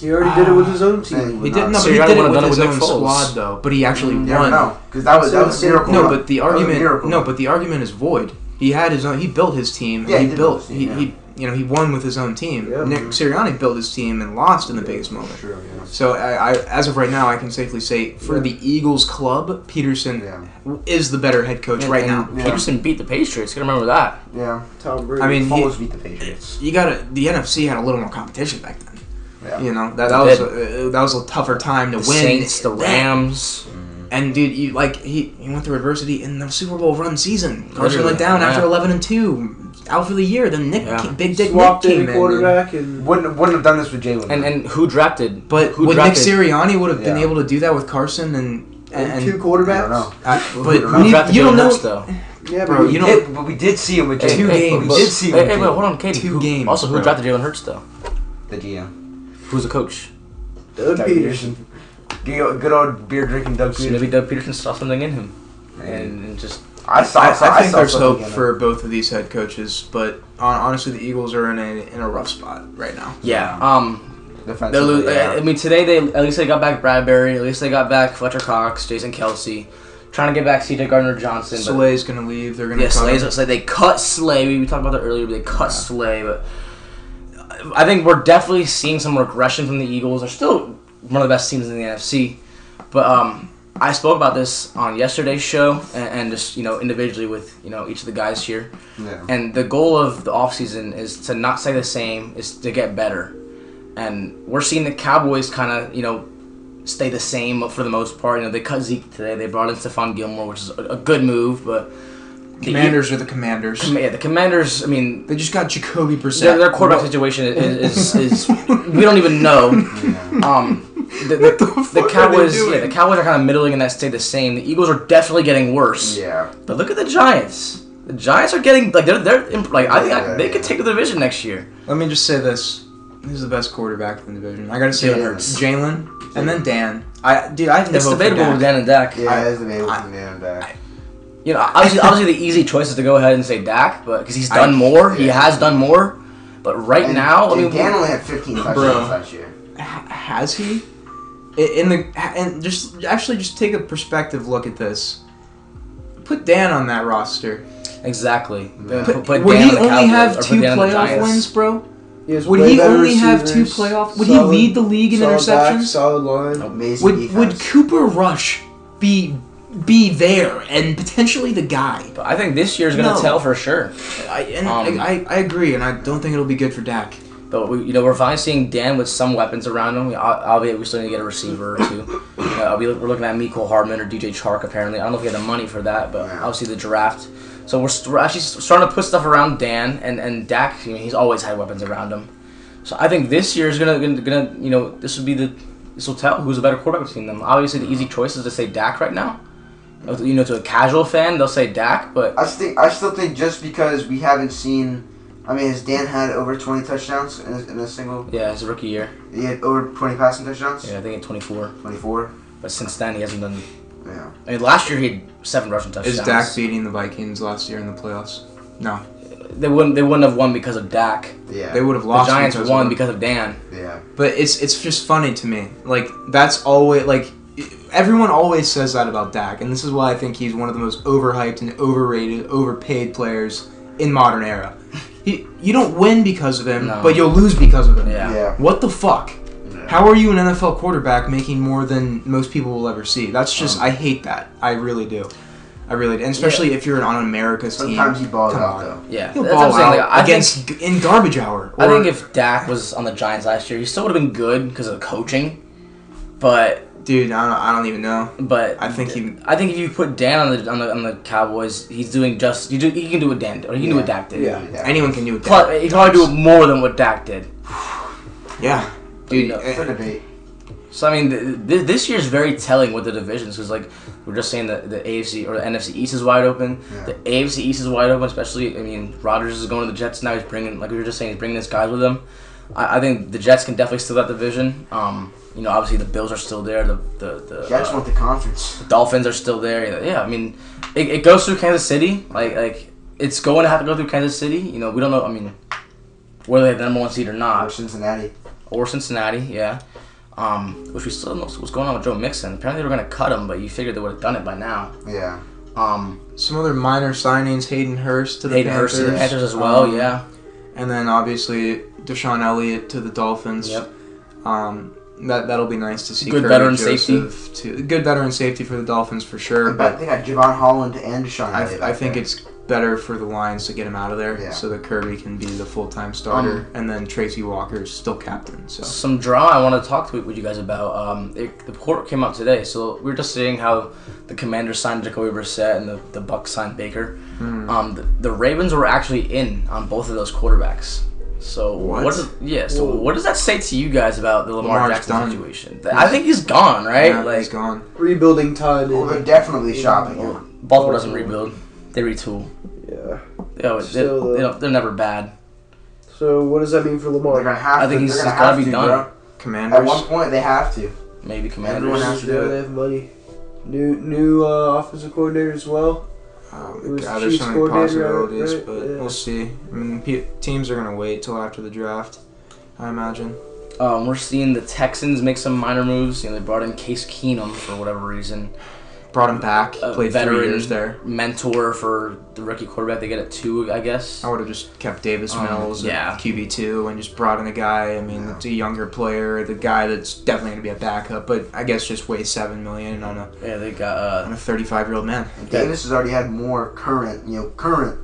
He already did it with his own Saying team. He didn't. No, not. but he Sirianni did it would've with done it his with own Nick Foles. squad, though. But he actually You never won. know, because that was that was a miracle. No, but the That was a argument. miracle No, but the argument is void. He had his own. He built his team. Yeah, he, he did built. build his he, team, he you know he won with his own team. Yeah. Nick Sirianni built his team and lost in the biggest moment. True, yeah. So I, I, as of right now, I can safely say for Yeah. the Eagles club, Pederson Yeah, is the better head coach And- right and now. Yeah. Pederson beat the Patriots. You gotta remember that. yeah. Tom Brady. I mean, he- Foles beat the Patriots. You got to The NFC had a little more competition back then. Yeah. You know that that was a, uh, that was a tougher time to win The win. Saints, the Rams. Mm-hmm. And dude, you like he, he went through adversity in the Super Bowl run season. Carson Literally, went down after eleven and two, out for the year. Then Nick, Yeah. ca- Big Dick swapped Nick in came in. quarterback and Wouldn't wouldn't have done this with Jalen. And and who drafted? But who would drafted, Nick Sirianni would have been Yeah. able to do that with Carson and and, and, two I don't quarterbacks. know. I- but knows? Who you, drafted you don't know Hurts though? Yeah, Bro, but you We don't- but we did see him with Two Jalen. games. We but- did see him Hey, with hey, wait, hold on, Katie. Two who, games, Also, who bro. drafted Jalen Hurts though? The GM. Who's the coach? Doug Doug Pederson. Good good old beer drinking Doug So Pederson. maybe Doug Pederson saw something in him, and, and just I saw. I, I, saw, I think saw there's hope in him. for both of these head coaches, but hon- honestly, the Eagles are in a in a rough spot right now. yeah. Um, they're defensively. lo- yeah. I mean, today they at least they got back Bradberry. At least they got back Fletcher Cox, Jason Kelce, trying to get back C.J. Gardner Johnson. but- Slay's gonna leave. They're gonna Yeah, cut Slay's him. Slay. They cut Slay. We, we talked about that earlier. But they cut Slay, but I think we're definitely seeing some regression from the Eagles. They're still one of the best teams in the NFC, but um, I spoke about this on yesterday's show and, and just you know individually with you know each of the guys here. yeah. And the goal of the offseason is to not stay the same, is to get better. And we're seeing the Cowboys kind of, you know, stay the same for the most part. You know, they cut Zeke today. They brought in Stephon Gilmore, which is a, a good move, but Commanders are the Commanders. Com- yeah, the Commanders. I mean, They just got Jacoby Brissett. their, their quarterback situation is, is, is we don't even know. Um, the, the, What the the fuck are they Cowboys, doing? yeah, the Cowboys are kind of middling and that stay the same. The Eagles are definitely getting worse. Yeah. But look at the Giants. The Giants are getting like they're they're imp- like I think I, they yeah. could take the division next year. Let me just say this: Who's the best quarterback in the division? I gotta say Jalen Hurts. Hurts. Jalen, and then Dan. I dude, I have no It's hope for debatable with Dan and Dak. Yeah, I- it's debatable with Dan and end of You know, obviously, obviously the easy choice is to go ahead and say Dak, but because he's I- done more, he yeah. has done more. But right And- now, I mean, Dan only had 15 touchdowns Bro. last year. Has he? In the and just actually just take a perspective look at this. Put Dan on that roster. exactly. Yeah. Put, Put, put would Dan he on the only Cowboys have or put two Dan on the playoff Giants. wins, bro? He Would he better only have two receivers, playoff? Would he solid- lead the league in solid back, interceptions? solid line. Amazing Would defense. would Cooper Rush be be there and potentially the guy? But I think this year's gonna No. tell for sure. I, and Um, I, I agree, and I don't think it'll be good for Dak. But we, you know, we're finally seeing Dan with some weapons around him. Al- Albeit we still need to get a receiver or two. Uh, we, we're looking at Mecole Hardman or DJ Chark apparently. I don't know if we have the money for that, but obviously the draft. So we're, st- we're actually s- starting to put stuff around Dan and and Dak. I mean, he's always had weapons around him. So I think this year is gonna, gonna gonna you know this would be the this will tell who's a better quarterback between them. Obviously the easy choice is to say Dak right now. You know, to a casual fan they'll say Dak, but I think I still think just because we haven't seen, I mean, has Dan had over 20 touchdowns in a, in a single? yeah, it's a rookie year. He had over 20 passing touchdowns. Yeah, I think at 24. 24. But since then he hasn't done Yeah. I mean, last year he had seven rushing touchdowns. Is Dak beating the Vikings last year in the playoffs? No, They wouldn't. They wouldn't have won because of Dak. Yeah. they would have lost. The lost. Giants because won of because of Dan. yeah. But it's it's just funny to me. Like that's always like everyone always says that about Dak, and this is why I think he's one of the most overhyped and overrated, overpaid players in modern era. He, you don't win because of him, No. but you'll lose because of him. Yeah. Yeah. What the fuck? Yeah. How are you an NFL quarterback making more than most people will ever see? That's just Um, I hate that. I really do. I really do. And especially if you're on America's Sometimes team. he balls Come out on. though. Yeah, He'll ball what saying. out Like, against think, in garbage hour. I think if Dak was on the Giants last year, he still would have been good because of the coaching. But dude, I don't, I don't even know. but I think he I think if you put Dan on the on the, on the Cowboys, he's doing just you do he can do what Dan or he can do what Dak did. Yeah. anyone can do it. Plus, he can probably do more than what Dak did. Yeah, dude. No. For debate. So I mean, th- th- this year is very telling with the divisions because like we're just saying that the AFC or the NFC East is wide open. Yeah. The AFC East is wide open, especially. I mean, Rodgers is going to the Jets now. He's bringing, like we were just saying, he's bringing his guys with him. I, I think the Jets can definitely steal that division. Um, you know, obviously the Bills are still there. The the, the Jets uh, won the conference. The Dolphins are still there. Yeah, I mean, it, it goes through Kansas City. Like like it's going to have to go through Kansas City. You know, we don't know. I mean, whether they have the number one seed or not. Or not Cincinnati. or Cincinnati, yeah. Um, which we still don't know what's going on with Joe Mixon. Apparently they were gonna cut him, but you figured they would have done it by now. Yeah. Um, some other minor signings: Hayden Hurst to the Hayden Panthers, Hurst to the Panthers as well, um, yeah. and then obviously DeShon Elliott to the Dolphins. Yep. Um, that that'll be nice to see. Good Kirk veteran Joseph To, good veteran safety for the Dolphins for sure, But but they got Jevon Holland and DeShon I, I think there. it's better for the Lions to get him out of there Yeah. so that Kerby can be the full time starter, Um, and then Tracy Walker is still captain. So Some drama I want to talk to with you guys about. Um, it, the report came out today, so we were just seeing how the Commanders signed Jacoby Brissett and the, the Bucks signed Baker. Hmm. Um, the, the Ravens were actually in on both of those quarterbacks. So What? what? does, yeah. So Whoa. what does that say to you guys about the Lamar Lamar's Jackson done. situation? I think he's gone, right? yeah, like he's gone. Rebuilding time. Well, they're definitely shopping him. Baltimore doesn't rebuild; they retool. Yeah. They always, they, Still, they uh, don't, they're never bad. So what does that mean for They're Lamar? gonna have I think to. he's they're gotta be done. bro. Commanders. At one point, they have to. Maybe commanders. Everyone Commanders. has to do it. they have money. New new uh, offensive coordinator as well. Oh, It was God, there's Chiefs so many coordinator, possibilities, right? but Yeah. we'll see. I mean, pe- teams are gonna wait till after the draft. I imagine. Um, we're seeing the Texans make some minor moves. You know, they brought in Case Keenum for whatever reason. Brought him back. A played veteran three years there. mentor for the rookie quarterback. They get at two, I guess. I would have just kept Davis Um, Mills yeah. at QB two and just brought in a guy. I mean, it's a younger player, the guy that's definitely gonna be a backup, but I guess just waste seven million on a Yeah, they got uh, on a thirty five year old man. Davis has already had more current, you know, current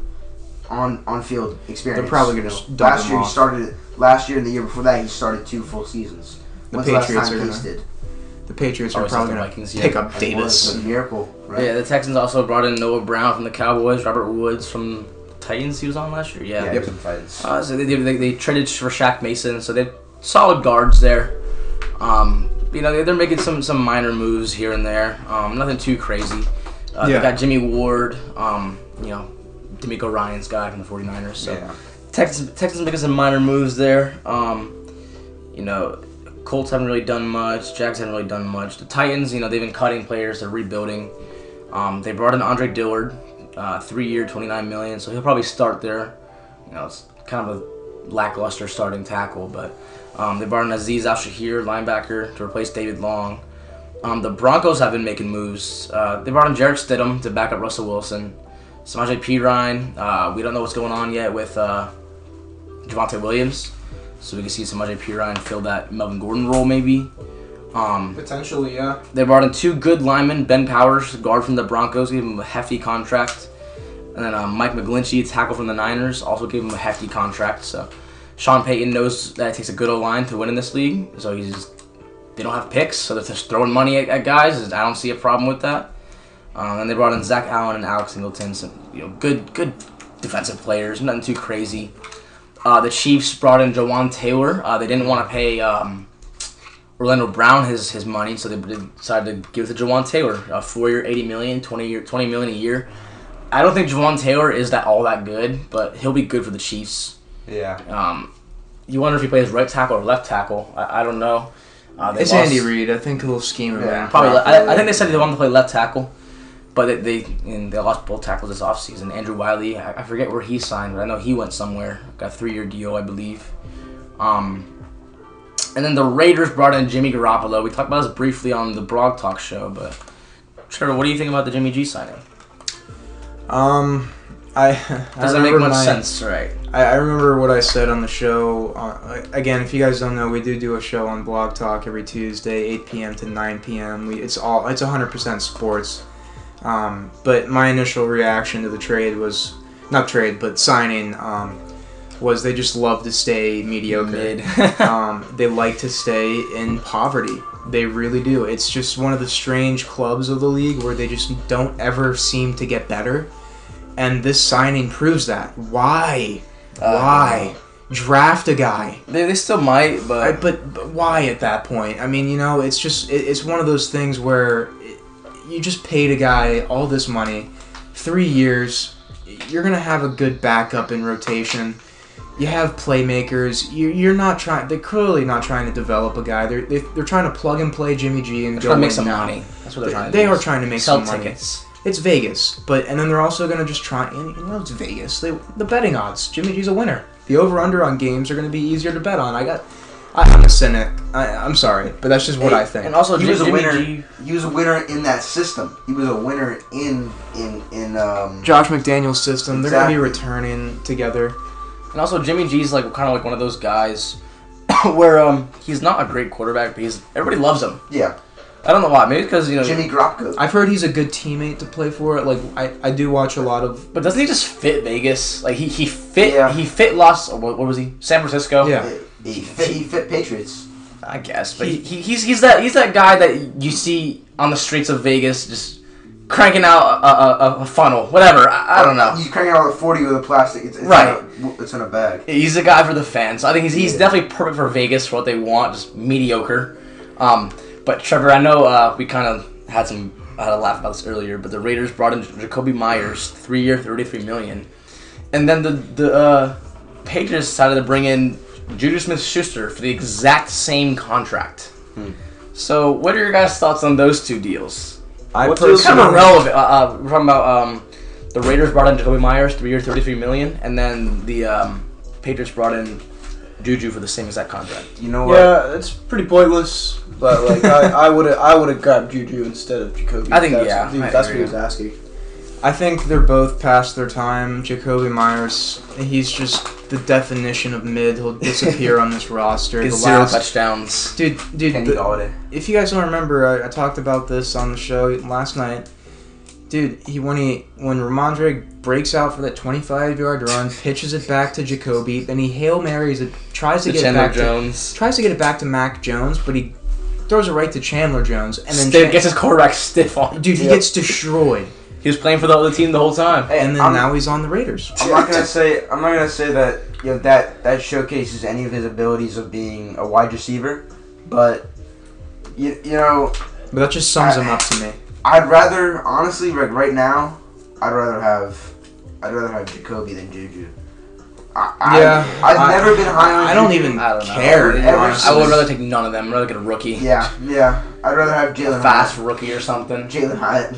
on on field experience. They're probably gonna you know. Last him year he off. started. Last year and the year before that, he started two full seasons. The When's the last Patriots time are gonna- did? The Patriots are probably have gonna Vikings, yeah. pick up Davis. a miracle, right? yeah. The Texans also brought in Noah Brown from the Cowboys, Robert Woods from Titans. He was on last year. Yeah. yeah, Yep. he was in Titans. Uh, so they, they, they traded for Shaq Mason, so they have solid guards there. Um, you know, they- they're making some some minor moves here and there. Um, nothing too crazy. Uh, Yeah. They got Jimmy Ward, um, you know, DeMeco Ryans' guy from the 49ers. So yeah. Texans Texans making some minor moves there. Um, you know, Colts haven't really done much. Jags haven't really done much. The Titans, you know, they've been cutting players. They're rebuilding. Um, they brought in Andre Dillard, uh, three year, 29 million. So he'll probably start there. You know, it's kind of a lackluster starting tackle, but um, they brought in Azeez Al-Shaair, linebacker, to replace David Long. Um, the Broncos have been making moves. Uh, they brought in Jarrett Stidham to back up Russell Wilson. Samaje Perine. Uh, we don't know what's going on yet with uh, Javonte Williams, so we can see Samaje Perine fill that Melvin Gordon role maybe. Um, Potentially, yeah. they brought in two good linemen, Ben Powers, guard from the Broncos, gave him a hefty contract, and then um, Mike McGlinchey, tackle from the Niners, also gave him a hefty contract. So Sean Payton knows that it takes a good O line to win in this league, so he's just, they don't have picks, so they're just throwing money at, at guys. I don't see a problem with that. Um, and they brought in Zach Allen and Alex Singleton, some you know good good defensive players, nothing too crazy. Uh, the Chiefs brought in Jawaan Taylor. Uh, they didn't want to pay um, Orlando Brown his, his money, so they decided to give it to Jawaan Taylor, a four year, eighty million, 20 year, twenty million a year. I don't think Jawaan Taylor is that all that good, but he'll be good for the Chiefs. Yeah. Um, you wonder if he plays right tackle or left tackle. I, I don't know. Uh, It's lost- Andy Reid. I think he'll scheme him Yeah. in. Probably. I. I think they said they wanted to play left tackle, but they they, lost both tackles this offseason. Andrew Wylie, I, I forget where he signed, but I know he went somewhere. Got a three year deal, I believe. Um, and then the Raiders brought in Jimmy Garoppolo. We talked about this briefly on the Blog Talk show, but Trevor, what do you think about the Jimmy G signing? Um, I I Doesn't make much my- sense, right? I, I remember what I said on the show. Uh, again, if you guys don't know, we do do a show on Blog Talk every Tuesday, 8 p.m. to 9 p.m. We, it's all it's 100% sports. Um, but my initial reaction to the trade was not trade, but signing um, was they just love to stay mediocre. Um, they like to stay in poverty. They really do. It's just one of the strange clubs of the league where they just don't ever seem to get better. And this signing proves that. Why? why? Draft a guy. they, they still might, but I, but, but why at that point? I mean, you know, it's just it, it's one of those things where you just paid a guy all this money, three years. You're gonna have a good backup in rotation. You have playmakers. You, you're not trying. They're clearly not trying to develop a guy. They're they, they're trying to plug and play Jimmy G and they're go to make some now. money. That's what they're They, trying to they do. are trying to make Sell some money. It's Vegas, but and then they're also gonna just try. And you know, it's Vegas. They the betting odds. Jimmy G's a winner. The over under on games are gonna be easier to bet on. I got. I, I'm a cynic. I, I'm sorry, but that's just what Hey, I think. And also, he was a Jimmy winner. G. He was a winner in that system. He was a winner in in in um. Josh McDaniels' system. They're gonna be returning together. And also, Jimmy G's like kind of like one of those guys where um he's not a great quarterback, but he's everybody loves him. Yeah, I don't know why. Maybe because you know. Jimmy Garoppolo. I've heard he's a good teammate to play for. Like I, I do watch a lot of. But doesn't he just fit Vegas? Like he, he fit Yeah. he fit Los or what, what was he? San Francisco. Yeah. He, he fit, he fit Patriots. I guess. But he, He- he, he's he's that he's that guy that you see on the streets of Vegas just cranking out a, a, a, a funnel, whatever. I, I don't know. He's cranking out a forty with a plastic. It's, it's Right. In a, it's in a bag. He's a guy for the fans. I think he's, he's Yeah. definitely perfect for Vegas for what they want, just mediocre. Um, but Trevor, I know uh, we kind of had some I had a laugh about this earlier, but the Raiders brought in Jakobi Meyers, three year, thirty three million, and then the the uh, Patriots decided to bring in Juju Smith-Schuster for the exact same contract. Hmm. So, what are your guys' thoughts on those two deals? I What's It's kind of personally, irrelevant. Uh, uh, we're talking about um, the Raiders brought in Jakobi Meyers, three years, thirty-three million, and then the um, Patriots brought in Juju for the same exact contract. You know what? Yeah, it's pretty pointless. But like I, I would have I would have grabbed Juju instead of Jakobi. I think, that's, yeah, dude, I that's what he was asking. I think they're both past their time. Jakobi Meyers, he's just the definition of mid. He'll disappear on this roster. The zero last- touchdowns. Dude, dude, the- if you guys don't remember, I, I talked about this on the show last night. Dude, he when he when Rhamondre breaks out for that 25 yard run, pitches it back to Jakobi, then he hail marys it, tries to To get it Chandler back to Jones. tries to get it back to Mac Jones, but he throws it right to Chandler Jones, and then Chan- gets his quarterback stiff on. dude he Yep. gets destroyed, He was playing for the other team the whole time. Hey, and then I'm, now he's on the Raiders. I'm not gonna say I'm not gonna say that you know that that showcases any of his abilities of being a wide receiver, but you, you know But that just sums him up to me. I'd rather honestly like right now I'd rather have I'd rather have Jakobi than Juju. I, I, Yeah, I've I- never been high on. I don't Juju. even I don't care. Ever- ever honest. I would rather take none of them. I'd rather get a rookie. Yeah, yeah. I'd rather have Jalen A fast Hyatt. rookie or something. Jalin Hyatt.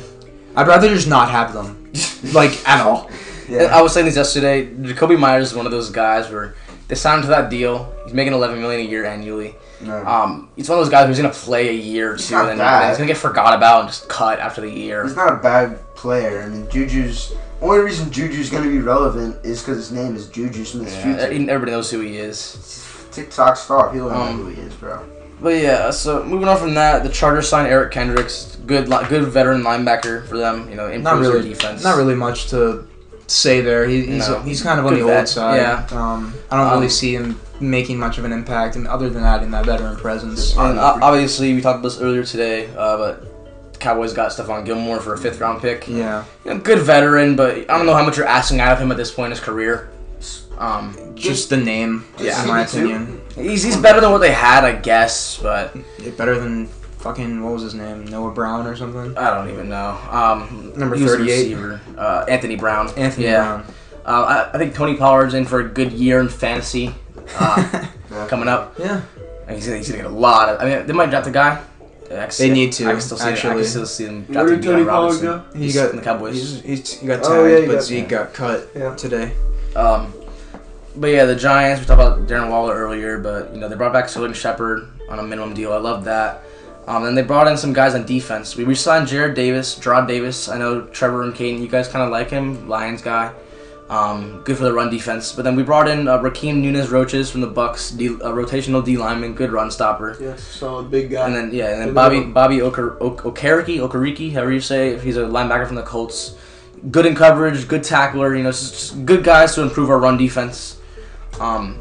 I'd rather just not have them, like at all. Yeah. I was saying this yesterday. Jakobi Meyers is one of those guys where they signed him to that deal. He's making 11 million a year annually. no. Um, he's one of those guys who's gonna play a year or two, and then bad. he's gonna get forgot about and just cut after the year. He's not a bad player. I mean, Juju's only reason Juju's gonna be relevant is because his name is Juju Smith Yeah, everybody knows who he is. TikTok star. People don't Um, know who he is, bro. But yeah, so moving on from that, the Chargers signed Eric Kendricks, good, li- good veteran linebacker for them. You know, improves Not their really. defense. Not really much to say there. He, he's No. he's kind of on Good the vet, old side. yeah. Um, I don't really Um, see him making much of an impact, and other than adding that veteran presence. And uh, obviously, we talked about this earlier today, uh, but the Cowboys got Stephon Gilmore for a fifth round pick. Yeah, You know, good veteran, but I don't know how much you're asking out of him at this point in his career. Um, just the name, Yeah. in my opinion. he's, he's better than what they had, I guess, but Yeah, Better than fucking what was his name, Noah Brown or something. I don't even know. Um, Number he 38. receiver, uh, Anthony Brown. Anthony yeah. Brown. Uh, I, I think Tony Pollard's in for a good year in fantasy uh, coming up. yeah, He's gonna, he's gonna get a lot of. I mean, they might drop the guy. I can see They need to, I can still see. It. I can still see them Where did Tony Pollard go? he He's got in the Cowboys. He's, he's, he got tagged, Oh, yeah, he but got- Zeke got cut Yeah. today. Um, but yeah, the Giants. We talked about Darren Waller earlier, but you know they brought back Sterling Shepard on a minimum deal. I love that. Um, and they brought in some guys on defense. We re-signed Jared Davis, Gerard Davis. I know Trevor and Caden, you guys kind of like him, Lions guy. Um, good for the run defense. But then we brought in uh, Rakeem Nunez-Roches from the Bucks, D, uh, rotational D lineman, good run stopper. Yes, solid big guy. And then yeah, and then Good Bobby one. Bobby Oker, ok- Okereke, Okereke, however you say, it, he's a linebacker from the Colts. Good in coverage, good tackler. You know, just, just good guys to improve our run defense. Um,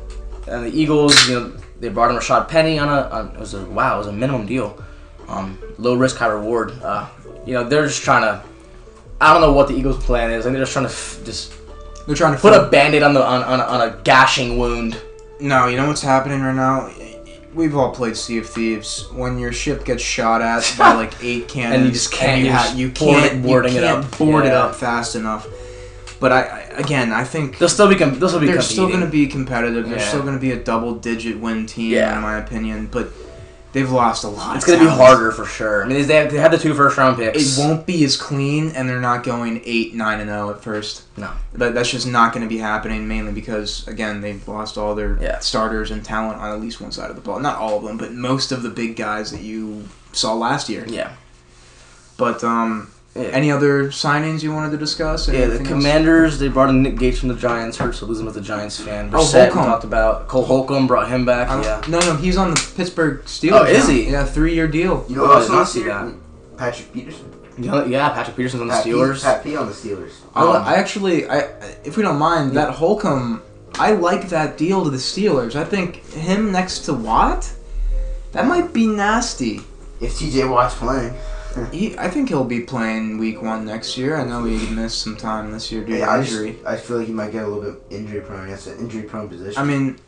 and the Eagles, you know, they brought in Rashaad Penny on a on, it was a wow, it was a minimum deal. Um, low risk, high reward. Uh, you know, they're just trying to. I don't know what the Eagles' plan is. I think they're just trying to f- just They're trying to put fill- a band-aid on the on, on, on a gashing wound. No, you know what's happening right now? We've all played Sea of Thieves. When your ship gets shot at by like eight cannons, and you just can't- you, ha- you board- can't, boarding you it can't up. board it up fast enough. But I, I again, I think They'll still be com- they'll still be they're still going to be competitive. They're still going to be a double-digit win team, Yeah. in my opinion. But they've lost a lot. It's gonna be harder for sure. I mean, they have, they had the two first round picks. It won't be as clean, and they're not going eight, nine, and zero at first. No. But that's just not going to be happening. Mainly because again, they've lost all their Yeah. starters and talent on at least one side of the ball. Not all of them, but most of the big guys that you saw last year. Yeah. But um, Yeah. any other signings you wanted to discuss? Yeah, the Anything else? Commanders they brought in Nick Gates from the Giants. Hurts to lose him as a Giants fan. Oh, Brissett, we Holcomb. talked about Cole Holcomb brought him back. I- yeah. No, no, he's on the Pittsburgh Steelers. Oh, is now. he? Yeah, three-year deal. You know Oh, I did not see Steelers? Patrick Peterson. You know- yeah, Patrick Peterson's on the Pat P- Steelers. Pat P on the Steelers. I, Um, I actually, I if we don't mind, that Holcomb, I like that deal to the Steelers. I think him next to Watt, that might be nasty. If TJ Watt's playing, He, I think he'll be playing week one next year. I know he missed some time this year due yeah, to I, just, injury. I feel like he might get a little bit injury prone. That's an injury prone position. I mean,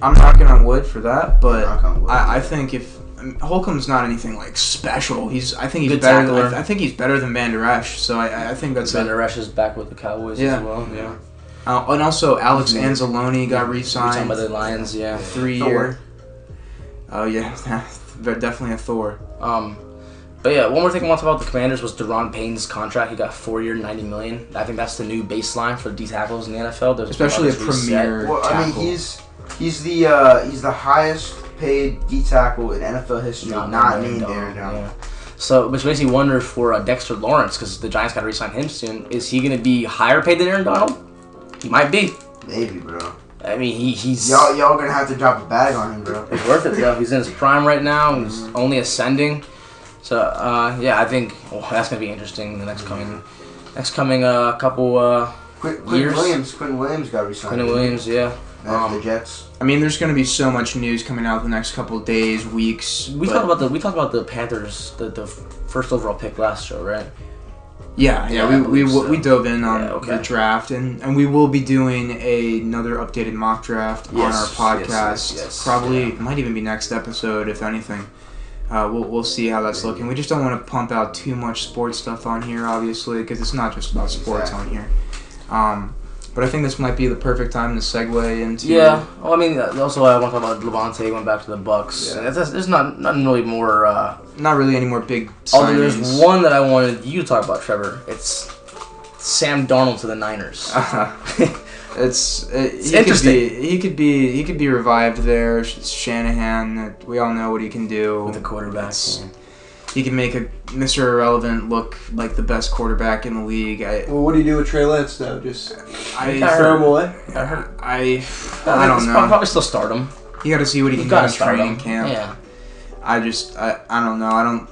I'm knocking on wood for that, but wood. I, I think if I mean, Holcomb's not anything like special, he's I think he's Good better. Than, tackler. I, I think he's better than Vander Esch. So I, I think that's Vander Esch is back with the Cowboys Yeah. as well. Yeah. Uh, and also, Alex Mhm. Anzalone got Signed re-signed. by the Lions, yeah. three Thor. year. Oh yeah, they're definitely a Thor. Um, but yeah, one more thing I want to talk about the Commanders was Daron Payne's contract. He got four year, ninety million. I think that's the new baseline for D tackles in the NFL. There's Especially a premier Well, I mean, he's he's the uh, he's the highest paid D tackle in NFL history, not, named Aaron Donald. Yeah. So, which makes me wonder for uh, Dexter Lawrence because the Giants got to re-sign him soon. Is he going to be higher paid than Aaron Donald? He might be. Maybe, bro. I mean, he, he's Y'all y'all gonna have to drop a bag on him, bro. He's worth it though. He's in his prime right now. He's Mm-hmm. only ascending. So uh, yeah, I think well, that's gonna be interesting in the next coming, next coming uh, couple. Uh, Quinn, Quinn Years. Williams, Quinn Williams got resigned. Quinn Williams, yeah. After the Um, Jets. I mean, there's going to be so much news coming out the next couple days, weeks. we talked about the we talked about the Panthers, the, the first overall pick last show, right? Yeah, Yeah, yeah, we, we, so. we dove in on Yeah, okay. the draft, and, and we will be doing a, another updated mock draft Yes, on our yes, podcast. yes, yes, Probably yeah. might even be next episode, if anything. Uh, we'll, we'll see how that's looking. We just don't want to pump out too much sports stuff on here, obviously, because it's not just about sports on here. Um, but I think this might be the perfect time to segue into. Yeah. Well, I mean, uh, also I want to talk about Lavonte going back to the Bucks. Yeah. There's, there's not really more. Uh, Not really any more big. although there's one that I wanted you to talk about, Trevor. It's Sam Darnold to the Niners. It's, it, It's he interesting. Could be, he could be he could be revived there. Sh- Shanahan, uh, we all know what he can do. with the quarterback. Yeah. He can make a Mr. Irrelevant look like the best quarterback in the league. I Well, what do you do with Trey Lance now? Just I got throw him away? Got hurt. I, I It's don't prob- know. Probably still start him. You got to see what he You can do gotta in training him. camp. Yeah. I just I, I don't know. I don't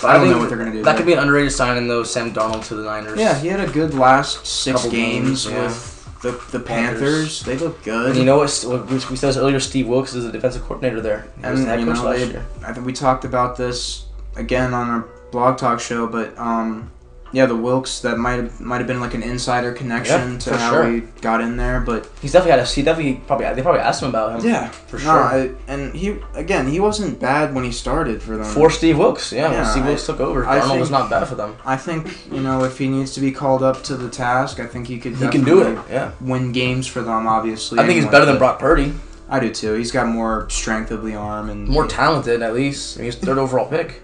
But I don't think know what they're gonna do. That there. could be an underrated signing though. Sam Darnold to the Niners. Yeah, he had a good last six Couple games, games, yeah. with the the Panthers. Panthers. They look good. And you know what? what we we said this earlier. Steve Wilks is the defensive coordinator there. He was And, the head you coach know, last they- year. I think we talked about this again on our blog talk show, but um, yeah, the Wilks that might have might have been like an insider connection Yeah, to how sure. we got in there, but He's definitely had a. He definitely probably they probably asked him about him. yeah, for no, sure. I, and he again he wasn't bad when he started for them. For Steve Wilks, yeah, when Steve I- Wilks took over, I Darnold think- was not bad for them. I think you know if he needs to be called up to the task, I think he could. He can do it. Yeah, Win games for them, obviously. I think he's better than Brock Purdy. I do too. He's got more strength of the arm and More talented, at least. I mean, he's third overall pick.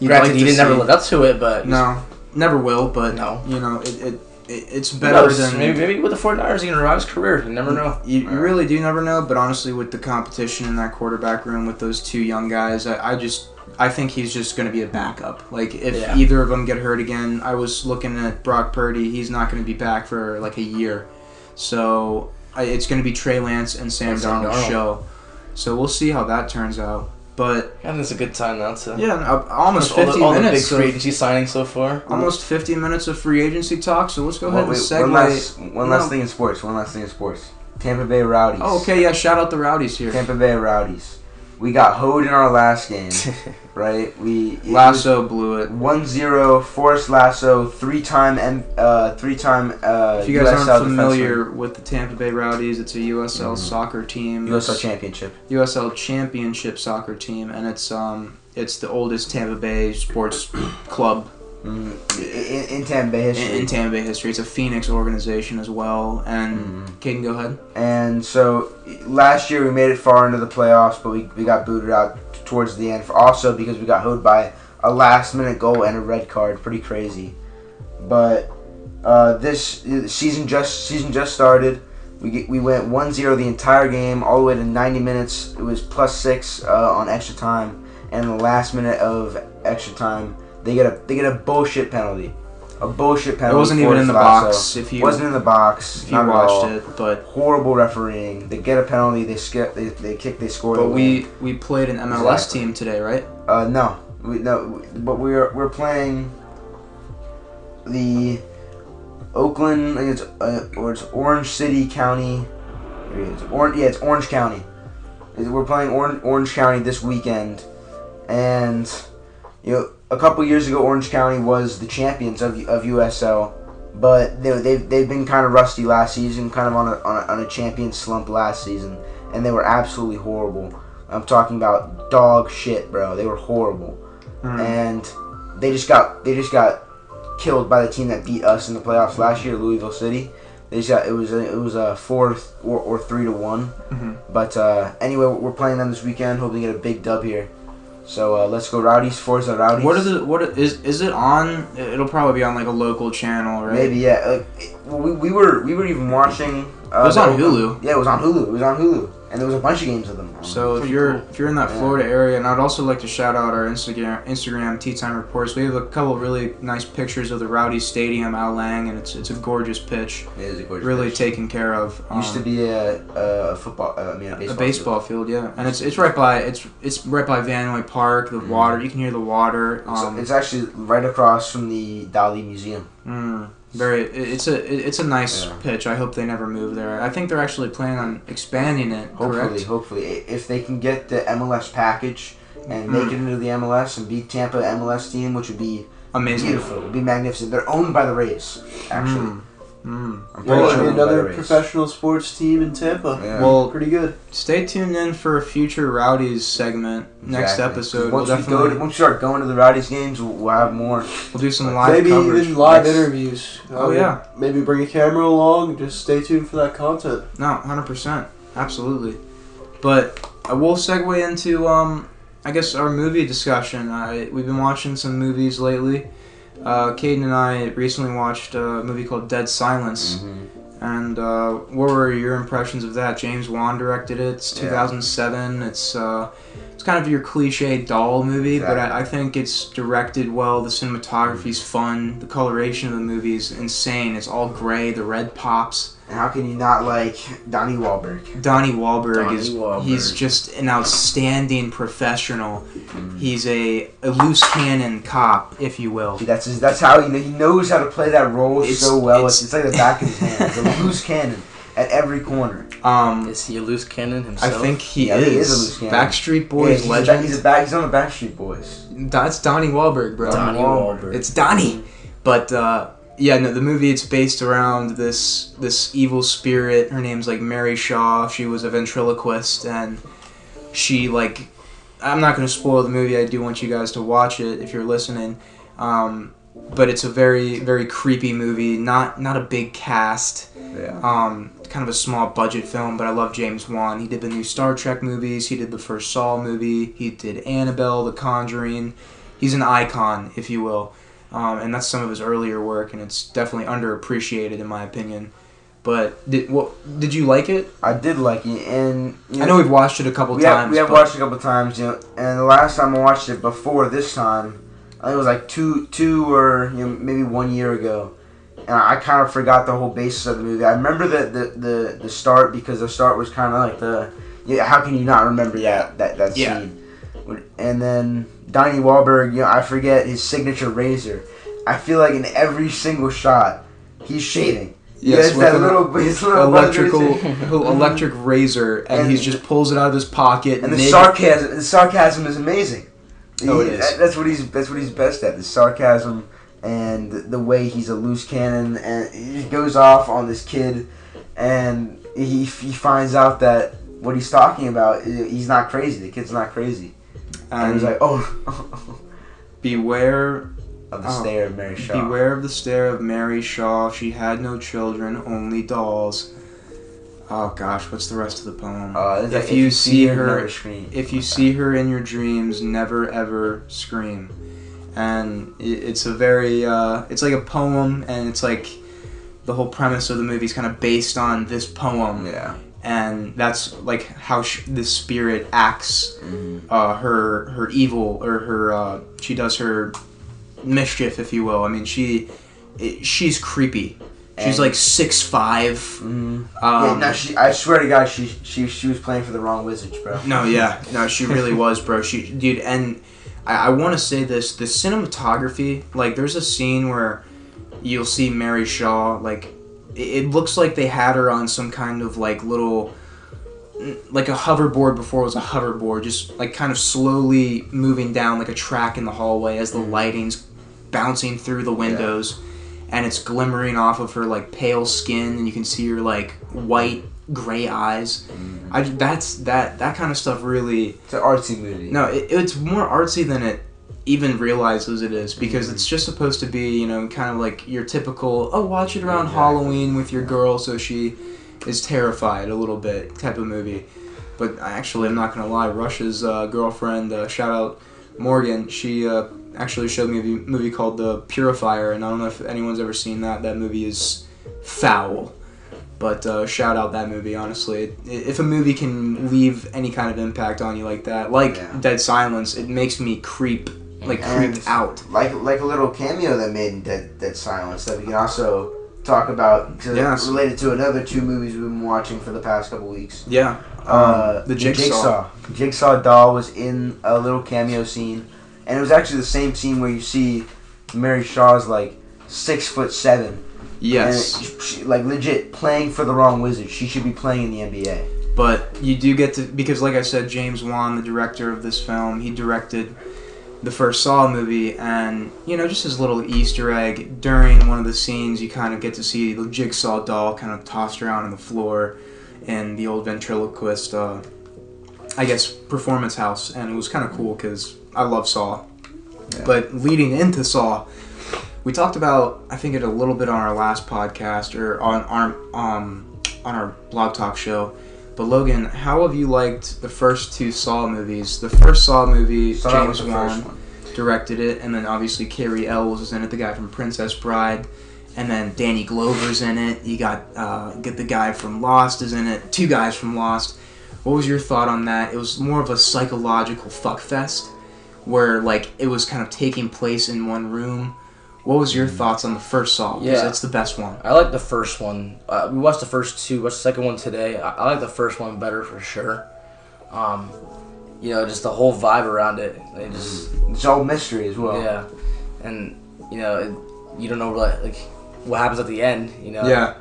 Granted, like he didn't never see- live up to it, but No, never will. But No. you know, it, it, it it's better than maybe maybe with the 49ers he can revive his career. You never know. You, you really do never know, but honestly, with the competition in that quarterback room with those two young guys, I, I just I think he's just going to be a backup. Like if Yeah. either of them get hurt again, I was looking at Brock Purdy. He's not going to be back for like a year, so I, it's going to be Trey Lance and Sam Sam Darnold's show. So we'll see how that turns out. But I think it's a good time now to. yeah, uh, almost all the, fifty all the big free agency signings so far. almost fifty minutes of free agency talk. So let's go ahead Well, and wait, segue. one last, one No. last thing in sports. One last thing in sports. Tampa Bay Rowdies. Oh, okay, yeah. Shout out the Rowdies here. Tampa Bay Rowdies. We got hoed in our last game, right? We Lasso blew it. 1-0 Forrest Lasso, three-time M, uh, three-time uh, If you guys USL aren't familiar with the Tampa Bay Rowdies, it's a USL Mhm. soccer team. USL championship. USL Championship soccer team, and it's um it's the oldest Tampa Bay sports club Mm, in, in Tampa Bay in, history. in Tampa Bay history. It's a Phoenix organization as well. And Mhm. Caden, go ahead. And so last year we made it far into the playoffs, but we, we got booted out towards the end. For also because we got hoed by a last minute goal and a red card. Pretty crazy. But uh, this season just season just started. We get, we went 1-0 the entire game, all the way to 90 minutes. It was plus six uh, on extra time, and the last minute of extra time, they get a they get a bullshit penalty. A bullshit penalty. It wasn't even in the Lasso. box. If you wasn't in the box. if you watched it, but horrible refereeing. They get a penalty. They skip. They, they kick. They score. but we win. we played an MLS Exactly. team today, right? uh no we no but we're we're playing the Oakland. I think It's uh, or it's Orange City County. Here it is. Orange. Yeah, it's Orange County. We're playing Orange Orange County this weekend, and you know a couple years ago Orange County was the champions of of USL. But they, they've, they've been kind of rusty last season, kind of on a, on a, on a champion slump last season, and they were absolutely horrible. I'm talking about dog shit, bro. They were horrible, Hmm. and they just got they just got killed by the team that beat us in the playoffs last year, Louisville City. They just got, it was a, it was a four or, or three to one. Mhm. But uh, anyway, we're playing them this weekend. Hoping to get a big dub here. So uh, let's go Rowdies. Forza Rowdies. What is the what is is it on? It'll probably be on like a local channel, right? Maybe yeah. Like, it- we, we were we were even watching. Uh, It was on Hulu. Yeah, it was on Hulu. It was on Hulu, and there was a bunch of games of them. So if you're cool. if you're in that Yeah. Florida area, and I'd also like to shout out our Instagram Instagram Tea Time Reports. We have a couple really nice pictures of the Rowdy Stadium, Al Lang, and it's it's a gorgeous pitch, it is a gorgeous really pitch. taken care of. Used to Um, be a, a football. Uh, I mean, a baseball. a baseball field, yeah, and it's it's right by it's it's right by Vinoy Park. The Mhm. water, you can hear the water. It's, Um, it's actually right across from the Dali Museum. Mm, very. It's a it's a nice Yeah. pitch. I hope they never move there. I think they're actually planning on expanding it. Hopefully, Correct. hopefully, if they can get the MLS package and Mm. make it into the MLS and beat Tampa MLS team, which would be Amazing. beautiful, would be magnificent. They're owned by the Rays, actually. Mm, mm. I'm Well, pretty sure mean, owned by the another professional sports team in Tampa. Yeah. Well, Pretty good. stay tuned in for a future Rowdies segment next episode. Once we'll definitely go, to, once we start going to the Rowdies games, we'll, we'll have more. we'll do some live Maybe coverage. even live Yes. interviews. Oh, Um, yeah. Maybe bring a camera along. Just stay tuned for that content. No, hundred percent, absolutely. But uh, we'll segue into um, I guess our movie discussion. I we've been watching some movies lately. Uh, Caden and I recently watched a movie called Dead Silence. And uh, what were your impressions of that? James Wan directed it. It's Yeah. 2007. It's uh, it's kind of your cliche doll movie, but I, I think it's directed well. The cinematography's mm-hmm. fun. The coloration of the movie is insane. It's all gray. The red pops. And how can you not like Donnie Wahlberg? Donnie Wahlberg Donnie is Wahlberg. he's just an outstanding professional. Mm-hmm. He's a, a loose cannon cop, if you will. See, that's his, that's how you know he knows how to play that role It's- so well. it's- It's, it's like the back of his hand. It's a loose cannon at every corner. Um, Is he a loose cannon himself? I think he Yeah, is. he is a loose cannon. Backstreet Yeah, Boys he's legend. A, he's a back. He's on the Backstreet Boys. That's Donnie Wahlberg, bro. Donnie Wahlberg. Wahlberg. It's Donnie. But uh, yeah, no, the movie it's based around this this evil spirit. Her name's like Mary Shaw. She was a ventriloquist, and she like. I'm not gonna spoil the movie. I do want you guys to watch it if you're listening. Um, but it's a very very creepy movie. Not not a big cast. Yeah. Um, kind of a small budget film, but I love James Wan. He did the new Star Trek movies. He did the first Saw movie. He did Annabelle, The Conjuring. He's an icon, if you will, um, and that's some of his earlier work, and it's definitely underappreciated in my opinion. But did what did you like it? I did like it, and you I know we've watched it a couple we times. have, we have watched it a couple times, you know. And the last time I watched it before this time, it was like two, two or you know maybe one year ago, and I kind of forgot the whole basis of the movie. I remember the the, the, the start because the start was kind of like the yeah. How can you not remember that that that Yeah. scene? And then Donnie Wahlberg, you know, I forget his signature razor. I feel like in every single shot, he's shaving. Yes, Yes, with that an little, his little electrical mm-hmm. electric razor, and, And- he just pulls it out of his pocket. And the mid- sarcasm, the sarcasm is amazing. Oh, it He- is. that- That's what he's. That's what he's best at. The sarcasm and the, way he's a loose cannon, and he goes off on this kid, and he he finds out that what he's talking about, he's not crazy. The kid's not crazy, and, he's um, like, oh, beware of the Oh. stare of Mary Shaw. Beware of the stare of Mary Shaw. She had no children, only dolls. Oh gosh, what's the rest of the poem? Uh, If like, you see her- never scream. if you see her in your dreams, never ever scream. And it's a very, uh, it's like a poem, and it's like the whole premise of the movie is kind of based on this poem, yeah. and that's like how sh- the spirit acts Mhm. uh, her her evil or her uh, she does her mischief, if you will. I mean, she it, she's creepy. She's like six five. Mhm. Um, yeah, no, she. I swear to God, she she she was playing for the wrong Wizards, bro. no, yeah, no, she really was, bro. She, dude, and I, I want to say this: the cinematography. Like, there's a scene where you'll see Mary Shaw. Like, it, it looks like they had her on some kind of like little. Like a hoverboard before it was a hoverboard, just like kind of slowly moving down like a track in the hallway as the lighting's bouncing through the windows, and it's glimmering off of her like pale skin, and you can see her like white gray eyes. I that's that that kind of stuff really It's an artsy movie. no it, it's more artsy than it even realizes it is because Mm-hmm. it's just supposed to be you know kind of like your typical oh watch it around Exactly. Halloween with your girl so she is terrified a little bit type of movie. But actually, I'm not gonna lie. Rush's uh, girlfriend, uh, shout out Morgan. She uh, actually showed me a movie called The Purifier, and I don't know if anyone's ever seen that. That movie is foul. But uh, shout out that movie. Honestly, if a movie can leave any kind of impact on you like that, like Yeah. Dead Silence, it makes me creep, like And- creeped out. like like a little cameo that made in Dead, Dead Silence that we can also talk about 'cause Yes. related to another two movies we've been watching for the past couple weeks. Yeah. Uh, Um, the Jigsaw. Jigsaw doll was in a little cameo scene, and it was actually the same scene where you see Mary Shaw's like six foot seven, Yes. and she, like legit playing for the wrong wizard. She should be playing in the NBA. But you do get to because, like I said, James Wan, the director of this film, he directed the first Saw movie, and you know, just his little Easter egg during one of the scenes, you kind of get to see the jigsaw doll kind of tossed around on the floor in the old ventriloquist, uh, I guess, performance house, and it was kind of cool because I love Saw. Yeah. But leading into Saw, we talked about I think it a little bit on our last podcast or on our um on our blog talk show. But Logan, how have you liked the first two Saw movies? The first Saw movie, James Wan directed it, and then obviously Cary Elwes is in it, the guy from Princess Bride, and then Danny Glover's in it. You got uh, get the guy from Lost is in it. Two guys from Lost. What was your thought on that? It was more of a psychological fuck fest, where like it was kind of taking place in one room. What was your thoughts on the first Saw? Because Yeah. it's the best one. I like the first one. Uh, we watched the first two. Watched the second one today. I, I like the first one better for sure. Um, you know, just the whole vibe around it. It just It's all mystery as well. yeah, and you know, it, you don't know like, like what happens at the end. You know. Yeah,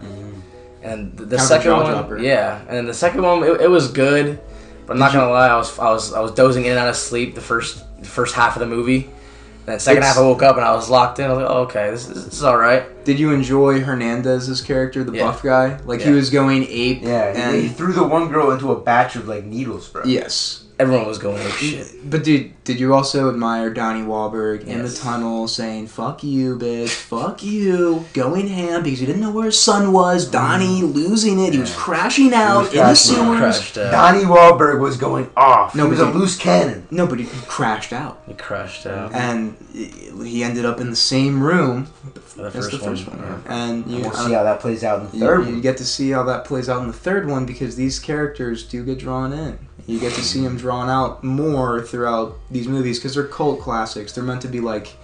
And the, the Kind of a second one, jaw-dropper. yeah, and then the second one, it, it was good. But I'm not gonna lie, I was I was I was dozing in and out of sleep the first the first half of the movie. And then second It's- half, I woke up and I was locked in. I was like, oh, okay, this, is- this is all right. Did you enjoy Hernandez's character, the Yeah. buff guy? Like he was going ape. Yeah, he- he threw the one girl into a batch of like needles, bro. yes. Everyone was going like shit. But dude, did you also admire Donnie Wahlberg in the tunnel saying "fuck you, bitch, fuck you," going ham because he didn't know where his son was. Donnie mm. losing it. He was crashing out was in the crashing out. sewers. Out. Donnie Wahlberg was going off. No, he was a loose cannon. No, but he crashed out, He crashed out. and he ended up in the same room The as first, the first one. one. And you, we'll I- see how that plays out in the you, third you one. get to see how that plays out in the third one because these characters do get drawn in. You get to see them drawn out more throughout these movies because they're cult classics. They're meant to be like,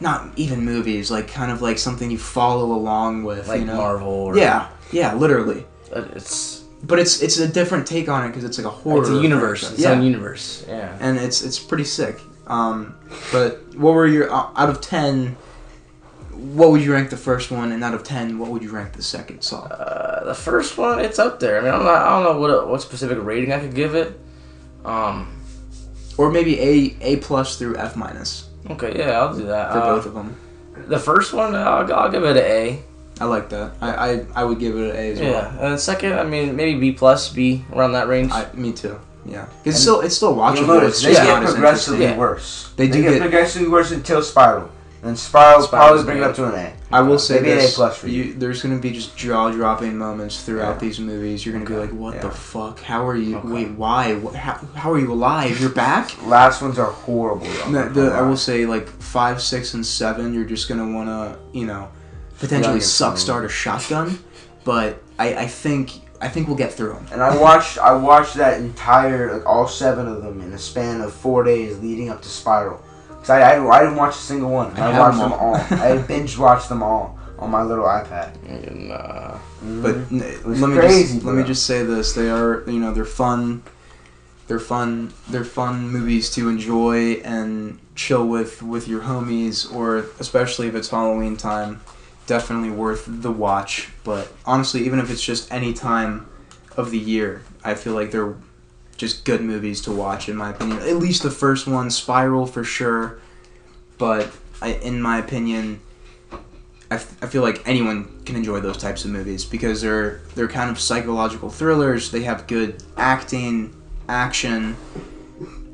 not even movies, like kind of like something you follow along with. Like you know? Marvel. Or, Yeah, yeah, literally. It's But it's it's a different take on it because it's like a horror. it's a universe. franchise. Its yeah, own universe. Yeah. and it's it's pretty sick. Um, but what were your uh, out of ten? What would you rank the first one, and out of ten, what would you rank the second Saw? Uh, the first one, it's up there. I mean, I'm not, I don't know what what specific rating I could give it. Um. Or maybe A A plus through F minus Okay, yeah, I'll do that. for Uh, both of them. The first one, I'll, I'll give it an A. I like that. I, I, I would give it an A as well. Yeah, well. and the second, I mean, maybe B plus, B around that range. I, me too. Yeah, it's still it's still You'll watchable. notice It's they get progressively interesting. Yeah. worse. They do get, get- progressively worse until Spiral. And Spiral Spiral's probably bring it an up to an A. I will say Maybe an A this: plus for you. you, there's going to be just jaw-dropping moments throughout Yeah. these movies. You're going to be like, "What the fuck? How are you? Okay. Wait, why? What, how, how are you alive? You're back?" Last ones are horrible. No, I'm the, I will say like five, six, and seven. You're just gonna want to, you know, potentially your suck start a shotgun. But I, I think I think we'll get through them. And I watched I watched that entire like all seven of them in a span of four days leading up to Spiral. Cause I, I, I didn't watch a single one. I I, watched them all. I binge watched them all on my little iPad. And, uh, But Mhm. n- was let me crazy, just let me just say this: they are, you know, they're fun. They're fun. They're fun movies to enjoy and chill with with your homies, or especially if it's Halloween time. Definitely worth the watch. But honestly, even if it's just any time of the year, I feel like they're just good movies to watch in my opinion. At least the first one, Spiral for sure. But I, in my opinion, I, f- I feel like anyone can enjoy those types of movies because they're they're kind of psychological thrillers. They have good acting, action.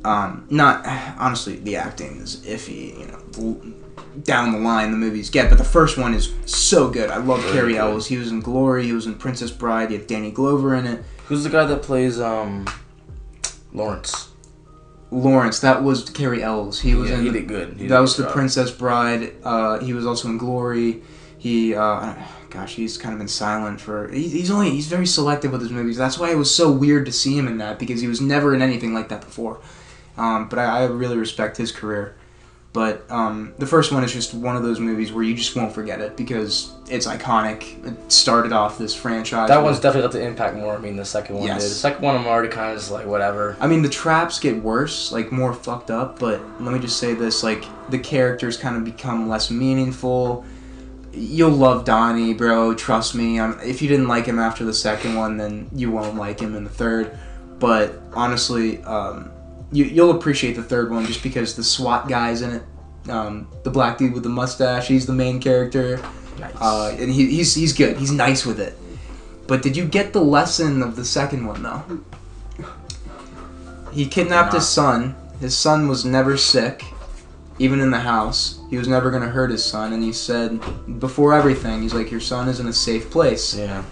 um, not honestly the acting is iffy. You know, down the line the movies get, but the first one is so good. I love Very Cary good. Elwes. He was in Glory. He was in Princess Bride. You have Danny Glover in it. Who's the guy that plays um Lawrence? Lawrence. That was Cary Elwes. He was yeah, in. he did good. He that a was good the job. Princess Bride. Uh, he was also in Glory. He, uh, gosh, he's kind of been silent for. He's only he's very selective with his movies. That's why it was so weird to see him in that because he was never in anything like that before. Um, but I, I really respect his career. But um, the first one is just one of those movies where you just won't forget it because it's iconic. It started off this franchise. That with- one's definitely got the impact more. I mean, the second one Yes. did. The second one, I'm already kind of just like whatever. I mean, the traps get worse, like more fucked up. But let me just say this: like the characters kind of become less meaningful. You'll love Donnie, bro. Trust me. Um, if you didn't like him after the second one, then you won't like him in the third. But honestly, um, you, you'll appreciate the third one just because the SWAT guy's in it. Um, the black dude with the mustache, he's the main character. Nice. Uh, and he, he's he's good. He's nice with it. But did you get the lesson of the second one though? He kidnapped his son. His son was never sick, even in the house. He was never gonna hurt his son, and he said before everything, he's like, "Your son is in a safe place." yeah,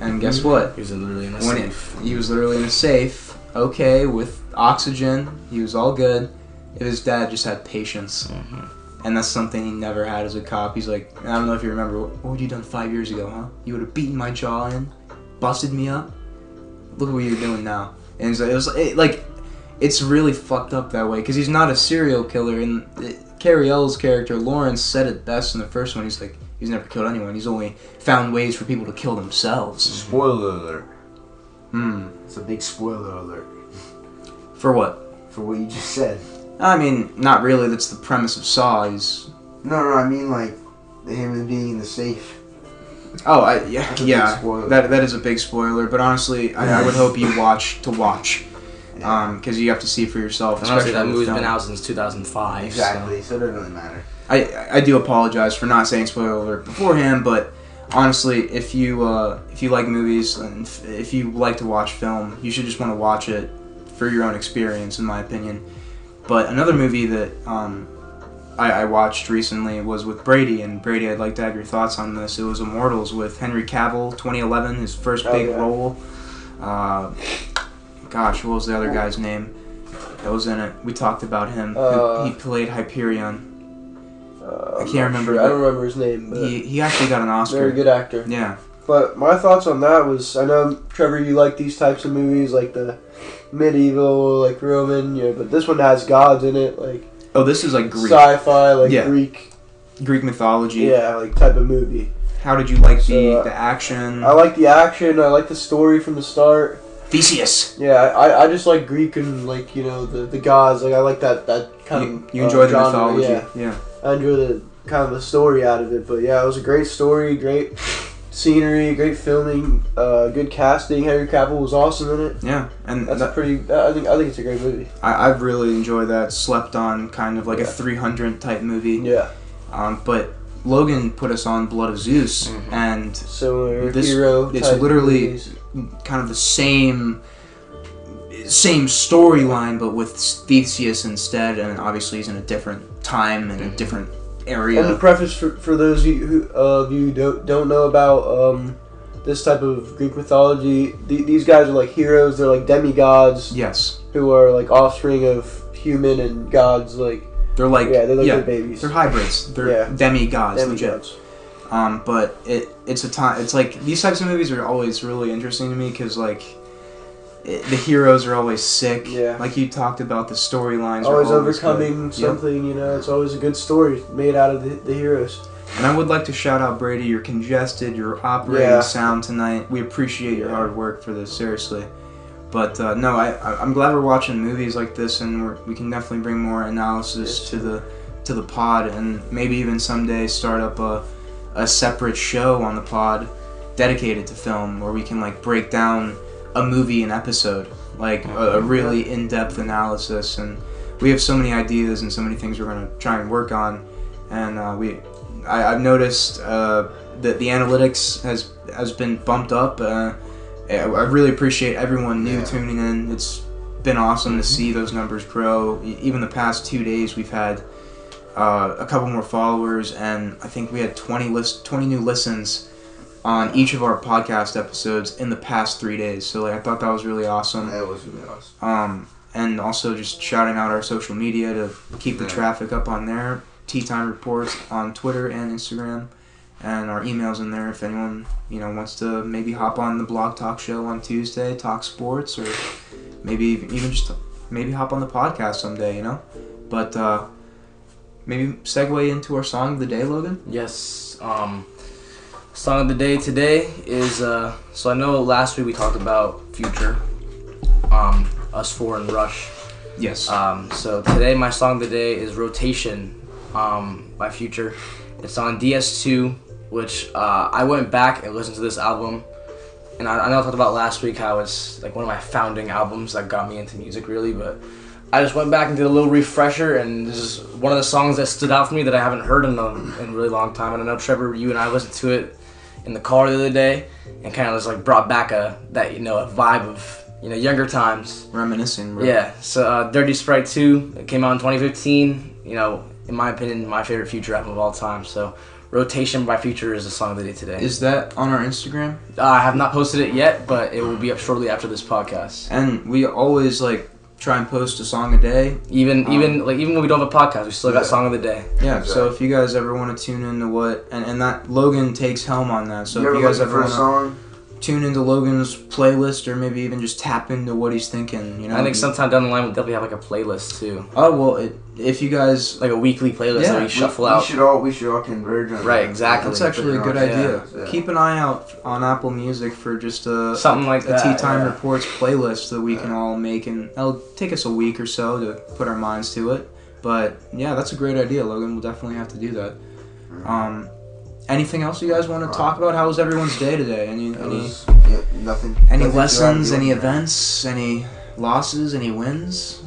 And guess what? he was literally in a When it, safe. he was literally in a safe, okay, with oxygen. He was all good. If his dad just had patience, Mhm. and that's something he never had as a cop. He's like, I don't know if you remember, what, what would you done five years ago, huh? You would have beaten my jaw in, busted me up. Look at what you're doing now. And it's like, it was it, like, it's really fucked up that way because he's not a serial killer. And it, Cary Elwes character Lawrence said it best in the first one. He's like, he's never killed anyone. He's only found ways for people to kill themselves. Spoiler alert. Hmm. It's a big spoiler alert For what? for what you just said. I mean, not really. That's the premise of Saw. He's No, no, I mean like him being in the safe. Oh, I, yeah, That's a big yeah. spoiler. That that is a big spoiler. But honestly, I, I would hope you watch to watch, um, because you have to see for yourself. And honestly, especially that with movie's film. been out since 2005. Exactly. So it doesn't really matter. I I do apologize for not saying spoiler alert beforehand, but honestly, if you uh, if you like movies and if, you like to watch film, you should just want to watch it for your own experience, in my opinion. But another movie that um, I, I watched recently was with Brady, and Brady, I'd like to have your thoughts on this. It was Immortals with Henry Cavill, 2011, his first Oh, big yeah. role. Uh, gosh, what was the other guy's name that was in it? We talked about him. Uh, he, he played Hyperion. Uh, I can't remember, sure. I don't remember his name, but He, he actually got an Oscar. very good actor. Yeah. But my thoughts on that was, I know Trevor, you like these types of movies, like the medieval, like Roman, know, but this one has gods in it, like Oh, this is like Greek sci-fi, like Yeah. Greek, Greek mythology. yeah, like type of movie. How did you like the, So, uh, the action? I like the action. I like the story from the start. Theseus. Yeah, I, I just like Greek and like you know the, the gods. Like I like that that kind You, of you uh, enjoy the genre, mythology. Yeah, yeah. I enjoy the kind of the story out of it. But yeah, it was a great story, great scenery, great filming, uh, good casting. Henry Cavill was awesome in it. Yeah, and That's that- a pretty. I think I think it's a great movie. I, I've really enjoyed that. Slept on, kind of like a 300 type movie. Yeah, Um, but Logan put us on Blood of Zeus, Mhm. and similar This- hero. it's literally- movies. kind of the same same storyline, but with Theseus instead. And obviously, he's in a different time and a Mhm. different area. And the preface for, for those of you who of you who don't don't know about um, this type of Greek mythology, the, these guys are like heroes. They're like demigods Yes, who are like offspring of human and gods. Like they're like yeah, they're like yeah, their babies. they're hybrids. They're Yeah. demigods, legit. Demigods. Um, but it it's a time. It's like these types of movies are always really interesting to me because like it, the heroes are always sick. Yeah. Like you talked about, the storylines Always always overcoming good. Yep. something. You know, it's always a good story made out of the, the heroes. And I would like to shout out Brady. You're congested. You're operating Yeah. sound tonight. We appreciate your hard work for this, seriously. But uh, no, I, I'm glad we're watching movies like this, and we're, we can definitely bring more analysis Yes. to the to the pod, and maybe even someday start up a a separate show on the pod dedicated to film, where we can like break down a movie an episode, like a, a really in-depth analysis. And we have so many ideas and so many things we're gonna try and work on, and uh, we I, I've noticed uh, that the analytics has has been bumped up. Uh, I really appreciate everyone new Yeah. tuning in. It's been awesome to Mhm. see those numbers grow. Even the past two days, we've had uh, a couple more followers, and I think we had 20 list 20 new listens on each of our podcast episodes in the past three days. So like, I thought that was really awesome. That was really awesome. Um, and also just shouting out our social media to keep the Yeah. traffic up on there. Tea Time Reports on Twitter and Instagram, and our emails in there if anyone you know wants to maybe hop on the Blog Talk show on Tuesday, talk sports, or maybe even just maybe hop on the podcast someday. You know, but uh, maybe segue into our song of the day, Logan. Yes. Um, song of the day today is uh. So I know last week we talked about Future, um, us four and Rush. Yes. Um, so today my song of the day is Rotation, um, by Future. It's on DS2, which uh, I went back and listened to this album, and I, I know I talked about last week how it's like one of my founding albums that got me into music really, but I just went back and did a little refresher, and this is one of the songs that stood out for me that I haven't heard in a, in a really long time. And I know Trevor, you and I listened to it in the car the other day, and kind of just like brought back a that you know a vibe of you know younger times. Reminiscing. Bro. Yeah, so uh, Dirty Sprite 2 it came out in 2015. You know, in my opinion, my favorite Future album of all time. So, Rotation by Future is the song of the day today. Is that on our Instagram? Uh, I have not posted it yet, but it will be up shortly after this podcast. And we always like try and post a song a day. Even Um, even like even when we don't have a podcast, we still got song of the day. Yeah, so if you guys ever want to tune into what and, and that Logan takes helm on that. So you if ever you guys ever for a want to song? Tune into Logan's playlist or maybe even just tap into what he's thinking, you know. I think sometime down the line we'll definitely have like a playlist too, Oh well, it, if you guys like a weekly playlist Yeah, that we we- shuffle we, out. We should all we should all converge on Right, that. exactly. that's actually a good Yeah, idea. yeah. Keep an eye out on Apple Music for just a Something like a that. Tea Time yeah. Reports playlist that we can all make, and it'll take us a week or so to put our minds to it. But yeah, that's a great idea, Logan. We'll definitely have to do that. Um, anything else you guys want to talk about? How was everyone's day today? Any any was, yeah, nothing. any nothing lessons? Any the ordinary. events? Any losses? Any wins?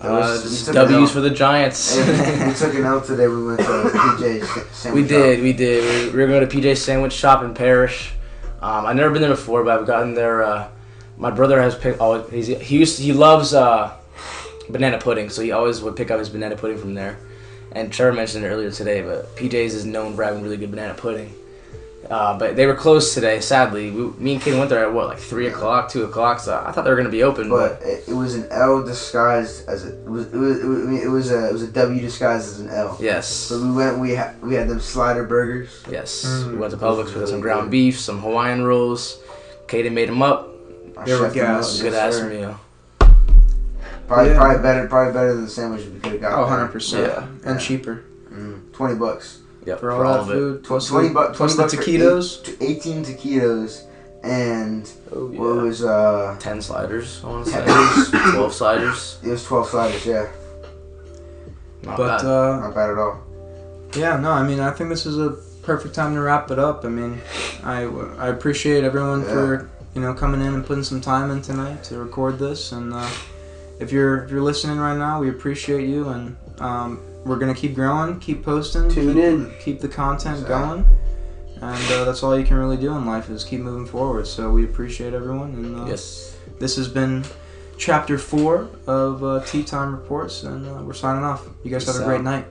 Uh, was- just we took it W's for the Giants. We took an L today. We went to PJ's sandwich We did, we did. We were going to PJ Sandwich Shop in Parrish. Um, I've never been there before, but I've gotten there. Uh, my brother has picked. Oh, he's, he used. he loves uh, banana pudding, so he always would pick up his banana pudding from there. And Trevor mentioned it earlier today, but PJ's is known for having really good banana pudding. Uh, but they were closed today, sadly. We, me and Kid went there at what, like three o'clock, two o'clock. So I thought they were gonna be open, but, But it, it was an L disguised as a it was it was, it was, I mean, it was a it was a W disguised as an L. yes, So we went. We had we had them slider burgers. yes. Mm. we went to Those Publix. were We got some ground good. beef, some Hawaiian rolls. Kaden made them up. Our They were chef them up, gas. yes, Good ass meal. Probably Yeah. probably better probably better than the sandwich we could have got. Oh, 100 percent. Yeah. And Yeah. cheaper Mm, Twenty bucks. Yep, for all that of it. food. Plus Twenty the, bucks. plus 20 the bucks for taquitos. eight- to Eighteen taquitos and Oh what was uh Ten sliders, I want to say. Twelve sliders. it was twelve sliders. Yeah, Not But bad. uh, not bad at all. Yeah, no, I mean, I think this is a perfect time to wrap it up. I mean, I, I appreciate everyone for you know coming in and putting some time in tonight to record this. And uh, if you're if you're listening right now, we appreciate you, and um, we're gonna keep growing, keep posting, Tune keep, in. keep the content Exactly. going. And uh, that's all you can really do in life is keep moving forward. So we appreciate everyone, and uh, yes. this has been chapter four of uh, Tea Time Reports, and uh, we're signing off. You guys have a Peace great out. night.